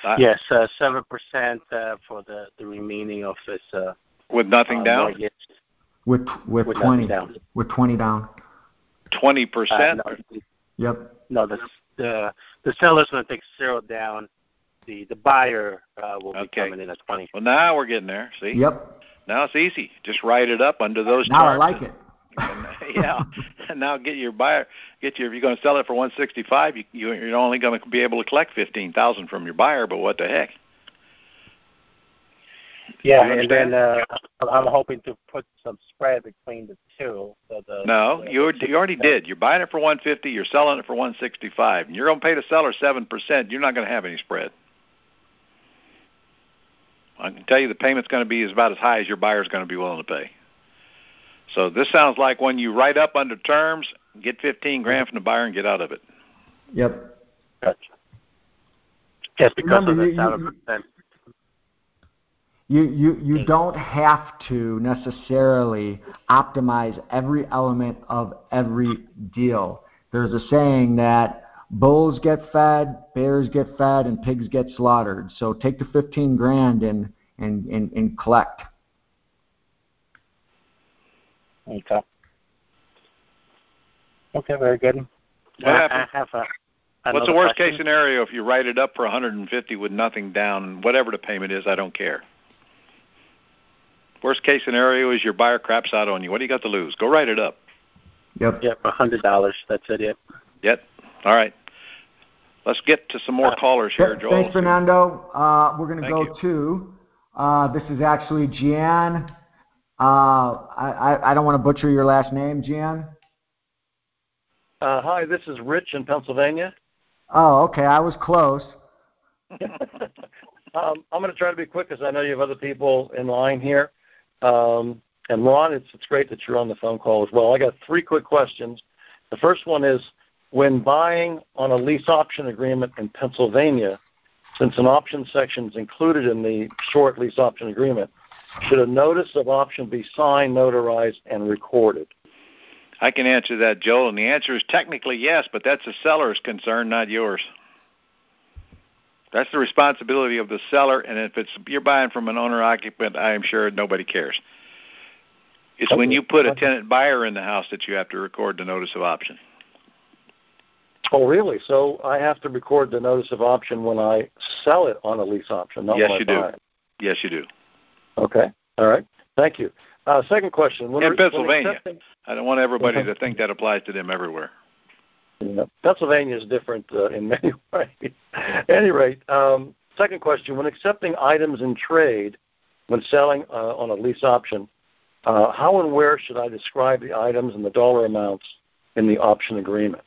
Speaker 4: I-
Speaker 7: Yes, uh, seven percent uh, for the the remaining of his uh,
Speaker 4: With nothing
Speaker 7: uh,
Speaker 4: down,
Speaker 7: mortgage
Speaker 1: With with,
Speaker 7: with
Speaker 1: twenty
Speaker 7: down.
Speaker 1: with twenty down.
Speaker 4: twenty
Speaker 7: Uh,
Speaker 4: percent.
Speaker 7: no,
Speaker 1: Yep.
Speaker 7: no, the the the seller's going to take zero down. The the buyer uh, will be
Speaker 4: Okay.
Speaker 7: coming in at twenty.
Speaker 4: Well, now we're getting there. See,
Speaker 1: Yep.
Speaker 4: now it's easy. Just write it up under those
Speaker 1: Now I
Speaker 4: terms.
Speaker 1: like it.
Speaker 4: And, yeah, and now get your buyer, get your. If you're going to sell it for 165, you, you you're only going to be able to collect 15,000 from your buyer. But what the heck?
Speaker 7: Yeah, and then uh, I'm hoping to put some spread between the two. So the
Speaker 4: No,
Speaker 7: the-
Speaker 4: you you already did. You're buying it for 150. You're selling it for 165. And you're going to pay the seller seven percent. You're not going to have any spread. I can tell you the payment's going to be is about as high as your buyer's going to be willing to pay. So this sounds like when you write up under terms, get 15 grand from the buyer and get out of it.
Speaker 1: Yep.
Speaker 7: Gotcha. Just because
Speaker 1: Remember,
Speaker 7: of the
Speaker 1: you- you-
Speaker 7: seven percent.
Speaker 1: You you you don't have to necessarily optimize every element of every deal. There's a saying that bulls get fed, bears get fed, and pigs get slaughtered. So take the fifteen grand and and and, and collect.
Speaker 7: Okay. Okay, very good.
Speaker 4: What
Speaker 7: I-
Speaker 4: happened?
Speaker 7: I have a,
Speaker 4: What's the
Speaker 7: another
Speaker 4: worst
Speaker 7: question.
Speaker 4: case scenario if you write it up for 150 with nothing down, whatever the payment is, I don't care. Worst case scenario is your buyer craps out on you. What do you got to lose? Go write it up.
Speaker 1: Yep.
Speaker 7: Yep, a hundred dollars. That's it. Yep.
Speaker 4: Yet. All right. Let's get to some more
Speaker 7: Uh,
Speaker 4: callers here,
Speaker 1: Th-
Speaker 4: Joel.
Speaker 1: Thanks, Fernando. Uh, we're going to go
Speaker 4: you.
Speaker 1: to. Uh, this is actually Gian. Uh, I, I I don't want to butcher your last name, Jan.
Speaker 8: Uh, hi, this is Rich in Pennsylvania.
Speaker 1: Oh, okay. I was close.
Speaker 8: um, I'm going to try to be quick because I know you have other people in line here. Um, and Ron, it's, it's great that you're on the phone call as well. I got three quick questions. The first one is when buying on a lease option agreement in Pennsylvania, since an option section is included in the short lease option agreement, should a notice of option be signed, notarized, and recorded?
Speaker 4: I can answer that, Joel, and the answer is technically yes, but that's the seller's concern, not yours. That's the responsibility of the seller, and if it's you're buying from an owner occupant, I am sure nobody cares. It's when you put a tenant buyer in the house that you have to record the notice of option.
Speaker 8: Oh, really? So I have to record the notice of option when I sell it on a lease option, not
Speaker 4: Yes,
Speaker 8: when I
Speaker 4: you do.
Speaker 8: buy it.
Speaker 4: Yes, you do.
Speaker 8: Okay. All right. Thank you. Uh, second question. When
Speaker 4: In Pennsylvania.
Speaker 8: accepting-
Speaker 4: I don't want everybody to think that applies to them everywhere.
Speaker 8: Know, Pennsylvania is different uh, in many ways. At any rate, um, second question: When accepting items in trade, when selling uh, on a lease option, uh, how and where should I describe the items and the dollar amounts in the option agreement?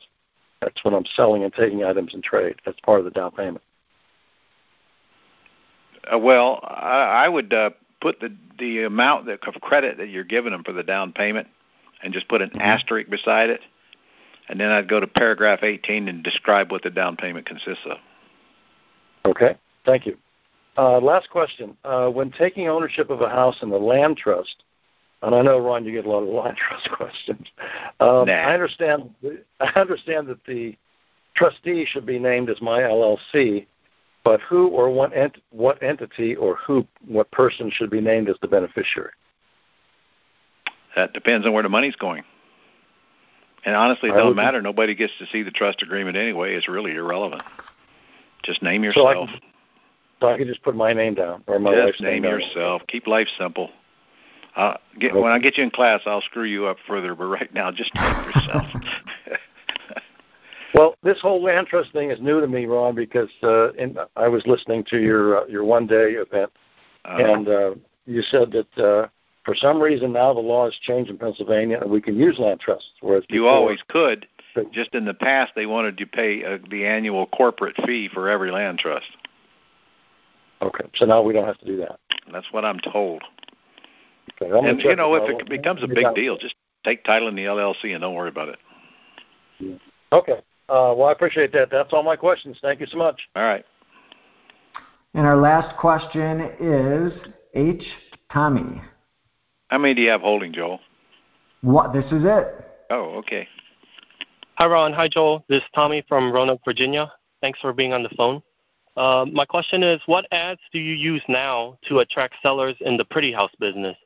Speaker 8: That's when I'm selling and taking items in trade. That's part of the down payment.
Speaker 4: Uh, well, I, I would uh, put the the amount of credit that you're giving them for the down payment, and just put an mm-hmm. asterisk beside it, and then I'd go to paragraph 18 and describe what the down payment consists of.
Speaker 8: Okay, thank you. Uh, last question: uh, When taking ownership of a house in the land trust, and I know Ron, you get a lot of land trust questions. Um,
Speaker 4: nah.
Speaker 8: I understand. I understand that the trustee should be named as my LLC, but who or what, ent- what entity or who, what person should be named as the beneficiary?
Speaker 4: That depends on where the money's going. And honestly, it don't matter. Nobody gets to see the trust agreement anyway. It's really irrelevant. Just name yourself.
Speaker 8: So I can, so I can just put my name down or my
Speaker 4: just
Speaker 8: wife's
Speaker 4: name,
Speaker 8: name
Speaker 4: yourself. Keep life simple. Uh, get, okay. When I get you in class, I'll screw you up further. But right now, just name yourself.
Speaker 8: well, this whole land trust thing is new to me, Ron, because uh, in, I was listening to your uh, your one day event, uh and uh, you said that uh, for some reason now the law has changed in Pennsylvania, and we can use land trusts. Whereas
Speaker 4: you always could. But, Just in the past, they wanted to pay uh, the annual corporate fee for every land trust.
Speaker 8: Okay, so now we don't have to do that.
Speaker 4: That's what I'm told.
Speaker 8: Okay, I'm
Speaker 4: and you know, if it becomes a big deal, just take title in the LLC and don't worry about it.
Speaker 8: Yeah. Okay. Uh, well, I appreciate that. That's all my questions. Thank you so much.
Speaker 4: All right.
Speaker 1: And our last question is H. Tommy.
Speaker 4: How many do you have holding, Joel?
Speaker 1: What? This is it.
Speaker 4: Oh, okay.
Speaker 9: Hi, Ron. Hi, Joel. This is Tommy from Roanoke, Virginia. Thanks for being on the phone. Uh, my question is, what ads do you use now to attract sellers in the pretty house business?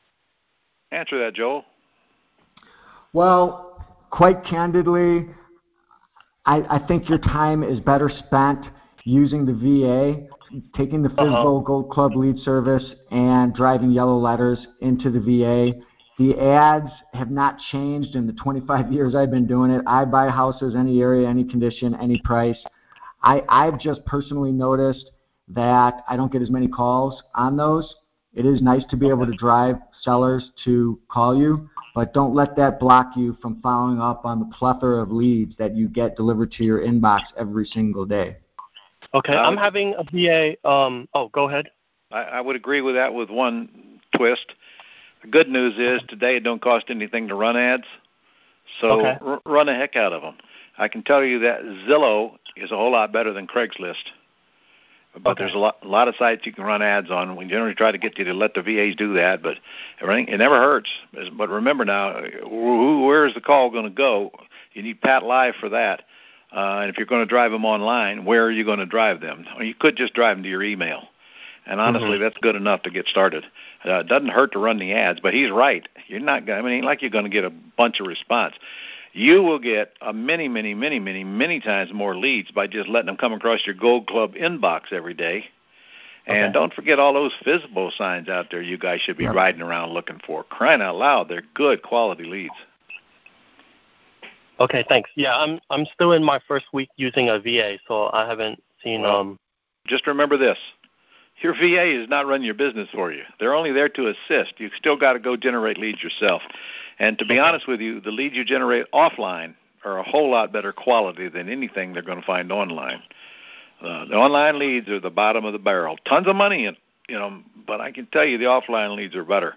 Speaker 4: Answer that, Joel.
Speaker 1: Well, quite candidly, I, I think your time is better spent using the VA, taking the uh-huh. Gold Club lead service, and driving yellow letters into the VA the ads have not changed in the 25 years I've been doing it. I buy houses any area, any condition, any price. I, I've just personally noticed that I don't get as many calls on those. It is nice to be able to drive sellers to call you, but don't let that block you from following up on the plethora of leads that you get delivered to your inbox every single day.
Speaker 9: Okay, I'm having a VA. Um, oh, go ahead.
Speaker 4: I, I would agree with that with one twist. The good news is today it don't cost anything to run ads, so
Speaker 9: okay.
Speaker 4: r- run a heck out of them. I can tell you that Zillow is a whole lot better than Craigslist. But
Speaker 9: okay.
Speaker 4: there's a lot, a lot of sites you can run ads on. We generally try to get you to let the VAs do that, but everything it never hurts. But remember now, who, where is the call going to go? You need PATLive for that. Uh, and if you're going to drive them online, where are you going to drive them? Or you could just drive them to your email. And honestly, mm-hmm. that's good enough to get started. Uh, it doesn't hurt to run the ads, but he's right. You're not going. I mean, like you're going to get a bunch of response. You will get a many, many, many, many, many times more leads by just letting them come across your Gold Club inbox every day. And don't forget all those visible signs out there you guys should be yep. riding around looking for. Crying out loud, they're good quality leads.
Speaker 9: Okay, thanks. Yeah, I'm I'm still in my first week using a VA, so I haven't seen
Speaker 4: well,
Speaker 9: um
Speaker 4: just remember this. Your VA is not running your business for you. They're only there to assist. You've still got to go generate leads yourself. And to be honest with you, the leads you generate offline are a whole lot better quality than anything they're going to find online. Uh, the online leads are the bottom of the barrel. Tons of money in, you know, but I can tell you the offline leads are better.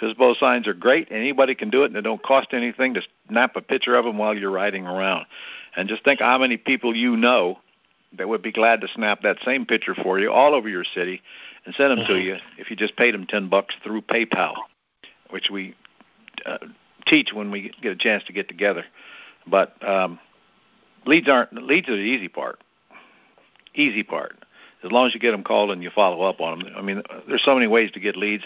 Speaker 4: FSBO signs are great. Anybody can do it, and it don't cost anything to snap a picture of them while you're riding around. And just think how many people you know that would be glad to snap that same picture for you all over your city and send them mm-hmm. to you if you just paid them 10 bucks through PayPal, which we uh, teach when we get a chance to get together. But um, leads aren't leads are the easy part. Easy part. As long as you get them called and you follow up on them. I mean, there's so many ways to get leads.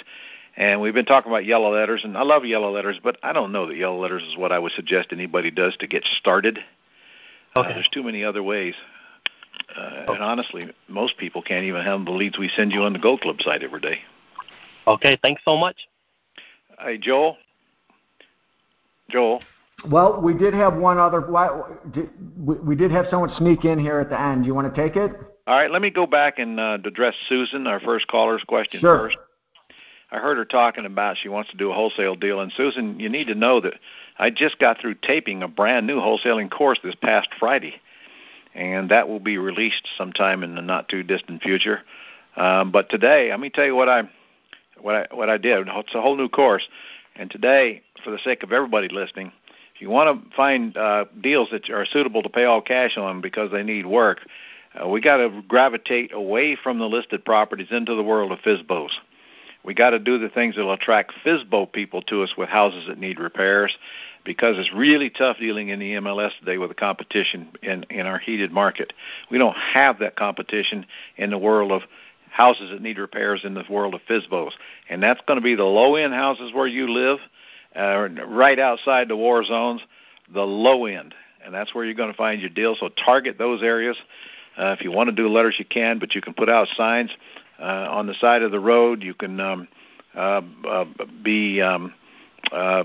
Speaker 4: And we've been talking about yellow letters, and I love yellow letters, but I don't know that yellow letters is what I would suggest anybody does to get started.
Speaker 9: Okay.
Speaker 4: Uh, there's too many other ways. Uh, And honestly, most people can't even handle the leads we send you on the Gold Club site every day.
Speaker 9: Okay, thanks so much.
Speaker 4: Hey, Joel. Joel.
Speaker 1: Well, we did have one other. We we did have someone sneak in here at the end. Do you want to take it?
Speaker 4: All right, let me go back and uh, address Susan, our first caller's question
Speaker 1: Sure.
Speaker 4: first. I heard her talking about she wants to do a wholesale deal, and Susan, you need to know that I just got through taping a brand new wholesaling course this past Friday, and that will be released sometime in the not too distant future. Um, but today, let me tell you what I what I what I did. It's a whole new course, and today, for the sake of everybody listening, if you want to find uh, deals that are suitable to pay all cash on because they need work, uh, we got to gravitate away from the listed properties into the world of FISBOs. We got to do the things that will attract FISBO people to us with houses that need repairs because it's really tough dealing in the MLS today with the competition in, in our heated market. We don't have that competition in the world of houses that need repairs in the world of FISBOs. And that's going to be the low end houses where you live, uh, right outside the war zones, the low end. And that's where you're going to find your deal. So target those areas. Uh, if you want to do letters, you can, but you can put out signs uh, on the side of the road. You can um, uh, uh, be um, uh,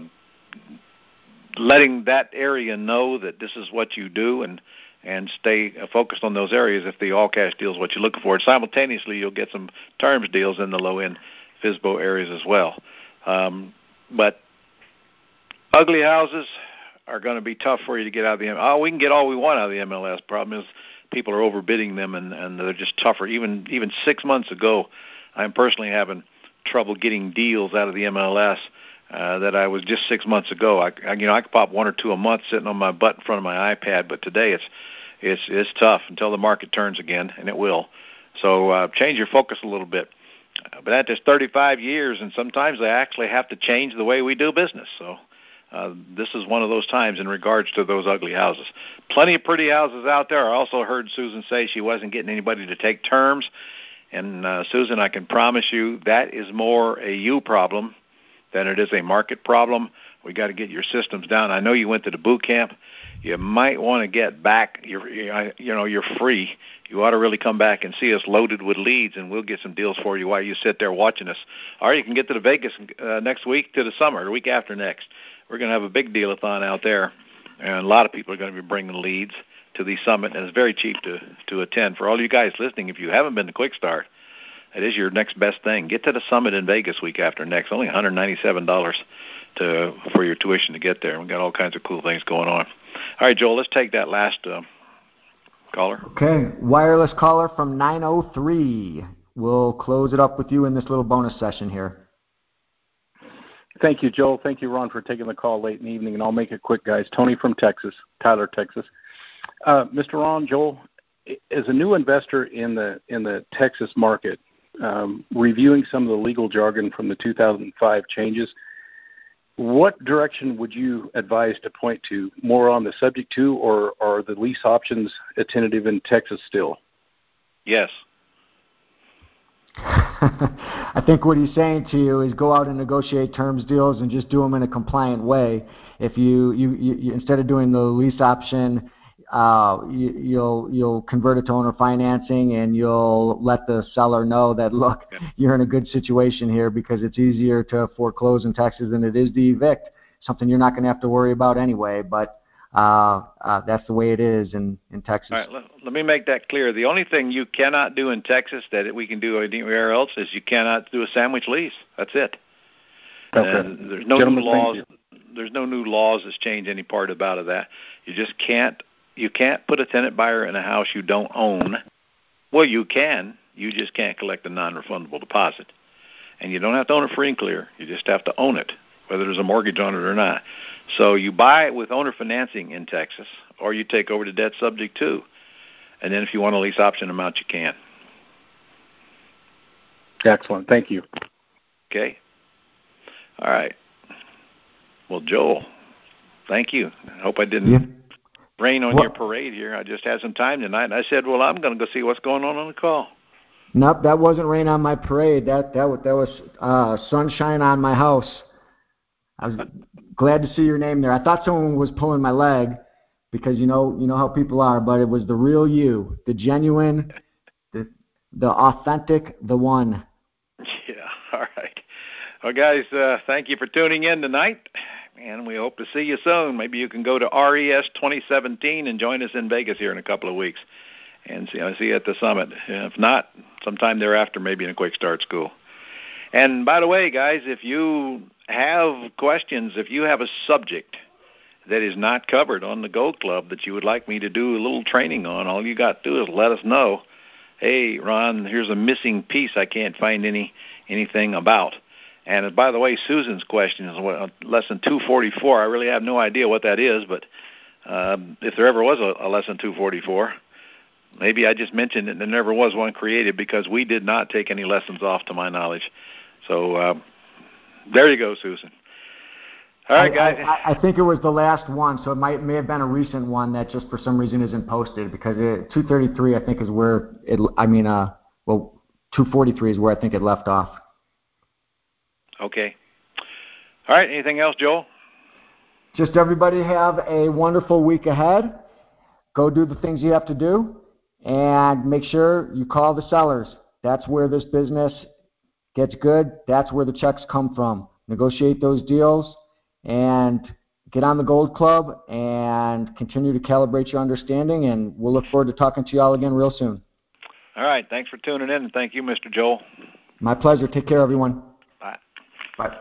Speaker 4: letting that area know that this is what you do and and stay focused on those areas if the all cash deal is what you're looking for. And simultaneously, you'll get some terms deals in the low end FISBO areas as well. Um, but ugly houses are going to be tough for you to get out of the. Oh, we can get all we want out of the MLS. Problem is, people are overbidding them, and and they're just tougher. Even even six months ago, I'm personally having trouble getting deals out of the MLS. Uh, that I was just six months ago. I, I, you know, I could pop one or two a month sitting on my butt in front of my iPad, but today it's it's it's tough until the market turns again, and it will. So uh, change your focus a little bit. But that is 35 years, and sometimes they actually have to change the way we do business. So uh, this is one of those times in regards to those ugly houses. Plenty of pretty houses out there. I also heard Susan say she wasn't getting anybody to take terms. And uh, Susan, I can promise you that is more a you problem than it is a market problem. We got to get your systems down. I know you went to the boot camp. You might want to get back. You're, you know, you're free. You ought to really come back and see us loaded with leads, and we'll get some deals for you while you sit there watching us. Or you can get to the Vegas uh, next week to the summer, the week after next. We're going to have a big deal-a-thon out there, and a lot of people are going to be bringing leads to the summit, and it's very cheap to to attend. For all you guys listening, if you haven't been to Quick Start, it is your next best thing. Get to the summit in Vegas week after next. Only $197 to for your tuition to get there. We've got all kinds of cool things going on. All right, Joel, let's take that last uh, caller.
Speaker 1: Okay, wireless caller from 903. We'll close it up with you in this little bonus session here.
Speaker 10: Thank you, Joel. Thank you, Ron, for taking the call late in the evening, and I'll make it quick, guys. Tony from Texas, Tyler, Texas. Uh, Mr. Ron, Joel, as a new investor in the in the Texas market, um, reviewing some of the legal jargon from the 2005 changes, what direction would you advise to point to? More on the subject to, or are the lease options tentative in Texas still?
Speaker 4: Yes.
Speaker 1: I think what he's saying to you is go out and negotiate terms deals and just do them in a compliant way. If you, you, you, you instead of doing the lease option, uh, you, you'll you'll convert it to owner financing and you'll let the seller know that look, you're in a good situation here because it's easier to foreclose in Texas than it is to evict. Something you're not going to have to worry about anyway, but uh, uh, that's the way it is in in Texas.
Speaker 4: All right, let, let me make that clear. The only thing you cannot do in Texas that we can do anywhere else is you cannot do a sandwich lease. That's it.
Speaker 10: Okay.
Speaker 4: Uh, there's no
Speaker 10: Gentlemen,
Speaker 4: new laws. There's no new laws that's changed any part about of that. You just can't you can't put a tenant buyer in a house you don't own. Well, you can. You just can't collect a non-refundable deposit, and you don't have to own it free and clear. You just have to own it, whether there's a mortgage on it or not. So you buy it with owner financing in Texas, or you take over the debt subject to, and then if you want a lease option amount, you can.
Speaker 10: Excellent. Thank you.
Speaker 4: Okay. All right. Well, Joel, thank you. I hope I didn't
Speaker 1: Yeah.
Speaker 4: rain on
Speaker 1: Well-
Speaker 4: your parade here. I just had some time tonight, and I said, "Well, I'm going to go see what's going on on the call."
Speaker 1: Nope, that wasn't rain on my parade. That that was that was uh, sunshine on my house. I was glad to see your name there. I thought someone was pulling my leg because you know you know how people are, but it was the real you, the genuine, the the authentic, the one.
Speaker 4: Yeah. All right. Well, guys, uh, thank you for tuning in tonight. and we hope to see you soon. Maybe you can go to RES 2017 and join us in Vegas here in a couple of weeks, and see I see you at the summit. If not, sometime thereafter, maybe in a quick start school. And by the way, guys, if you have questions, if you have a subject that is not covered on the Gold Club that you would like me to do a little training on, all you got to do is let us know. Hey, Ron, here's a missing piece I can't find any anything about. And by the way, Susan's question is lesson 244. I really have no idea what that is, but uh, if there ever was a, a lesson 244, maybe I just mentioned it. And there never was one created because we did not take any lessons off, to my knowledge. So uh, there you go, Susan. All right, guys.
Speaker 1: I, I, I, think it was the last one, so it might may have been a recent one that just for some reason isn't posted because it, 233 I think is where it. I mean, uh, well, 243 is where I think it left off.
Speaker 4: Okay. All right. Anything else, Joel?
Speaker 1: Just everybody have a wonderful week ahead. Go do the things you have to do, and make sure you call the sellers. That's where this business gets good. That's where the checks come from. Negotiate those deals and get on the Gold Club and continue to calibrate your understanding. And we'll look forward to talking to you all again real soon.
Speaker 4: All right. Thanks for tuning in, and thank you, Mr. Joel.
Speaker 1: My pleasure. Take care, everyone.
Speaker 4: Bye.
Speaker 1: Bye.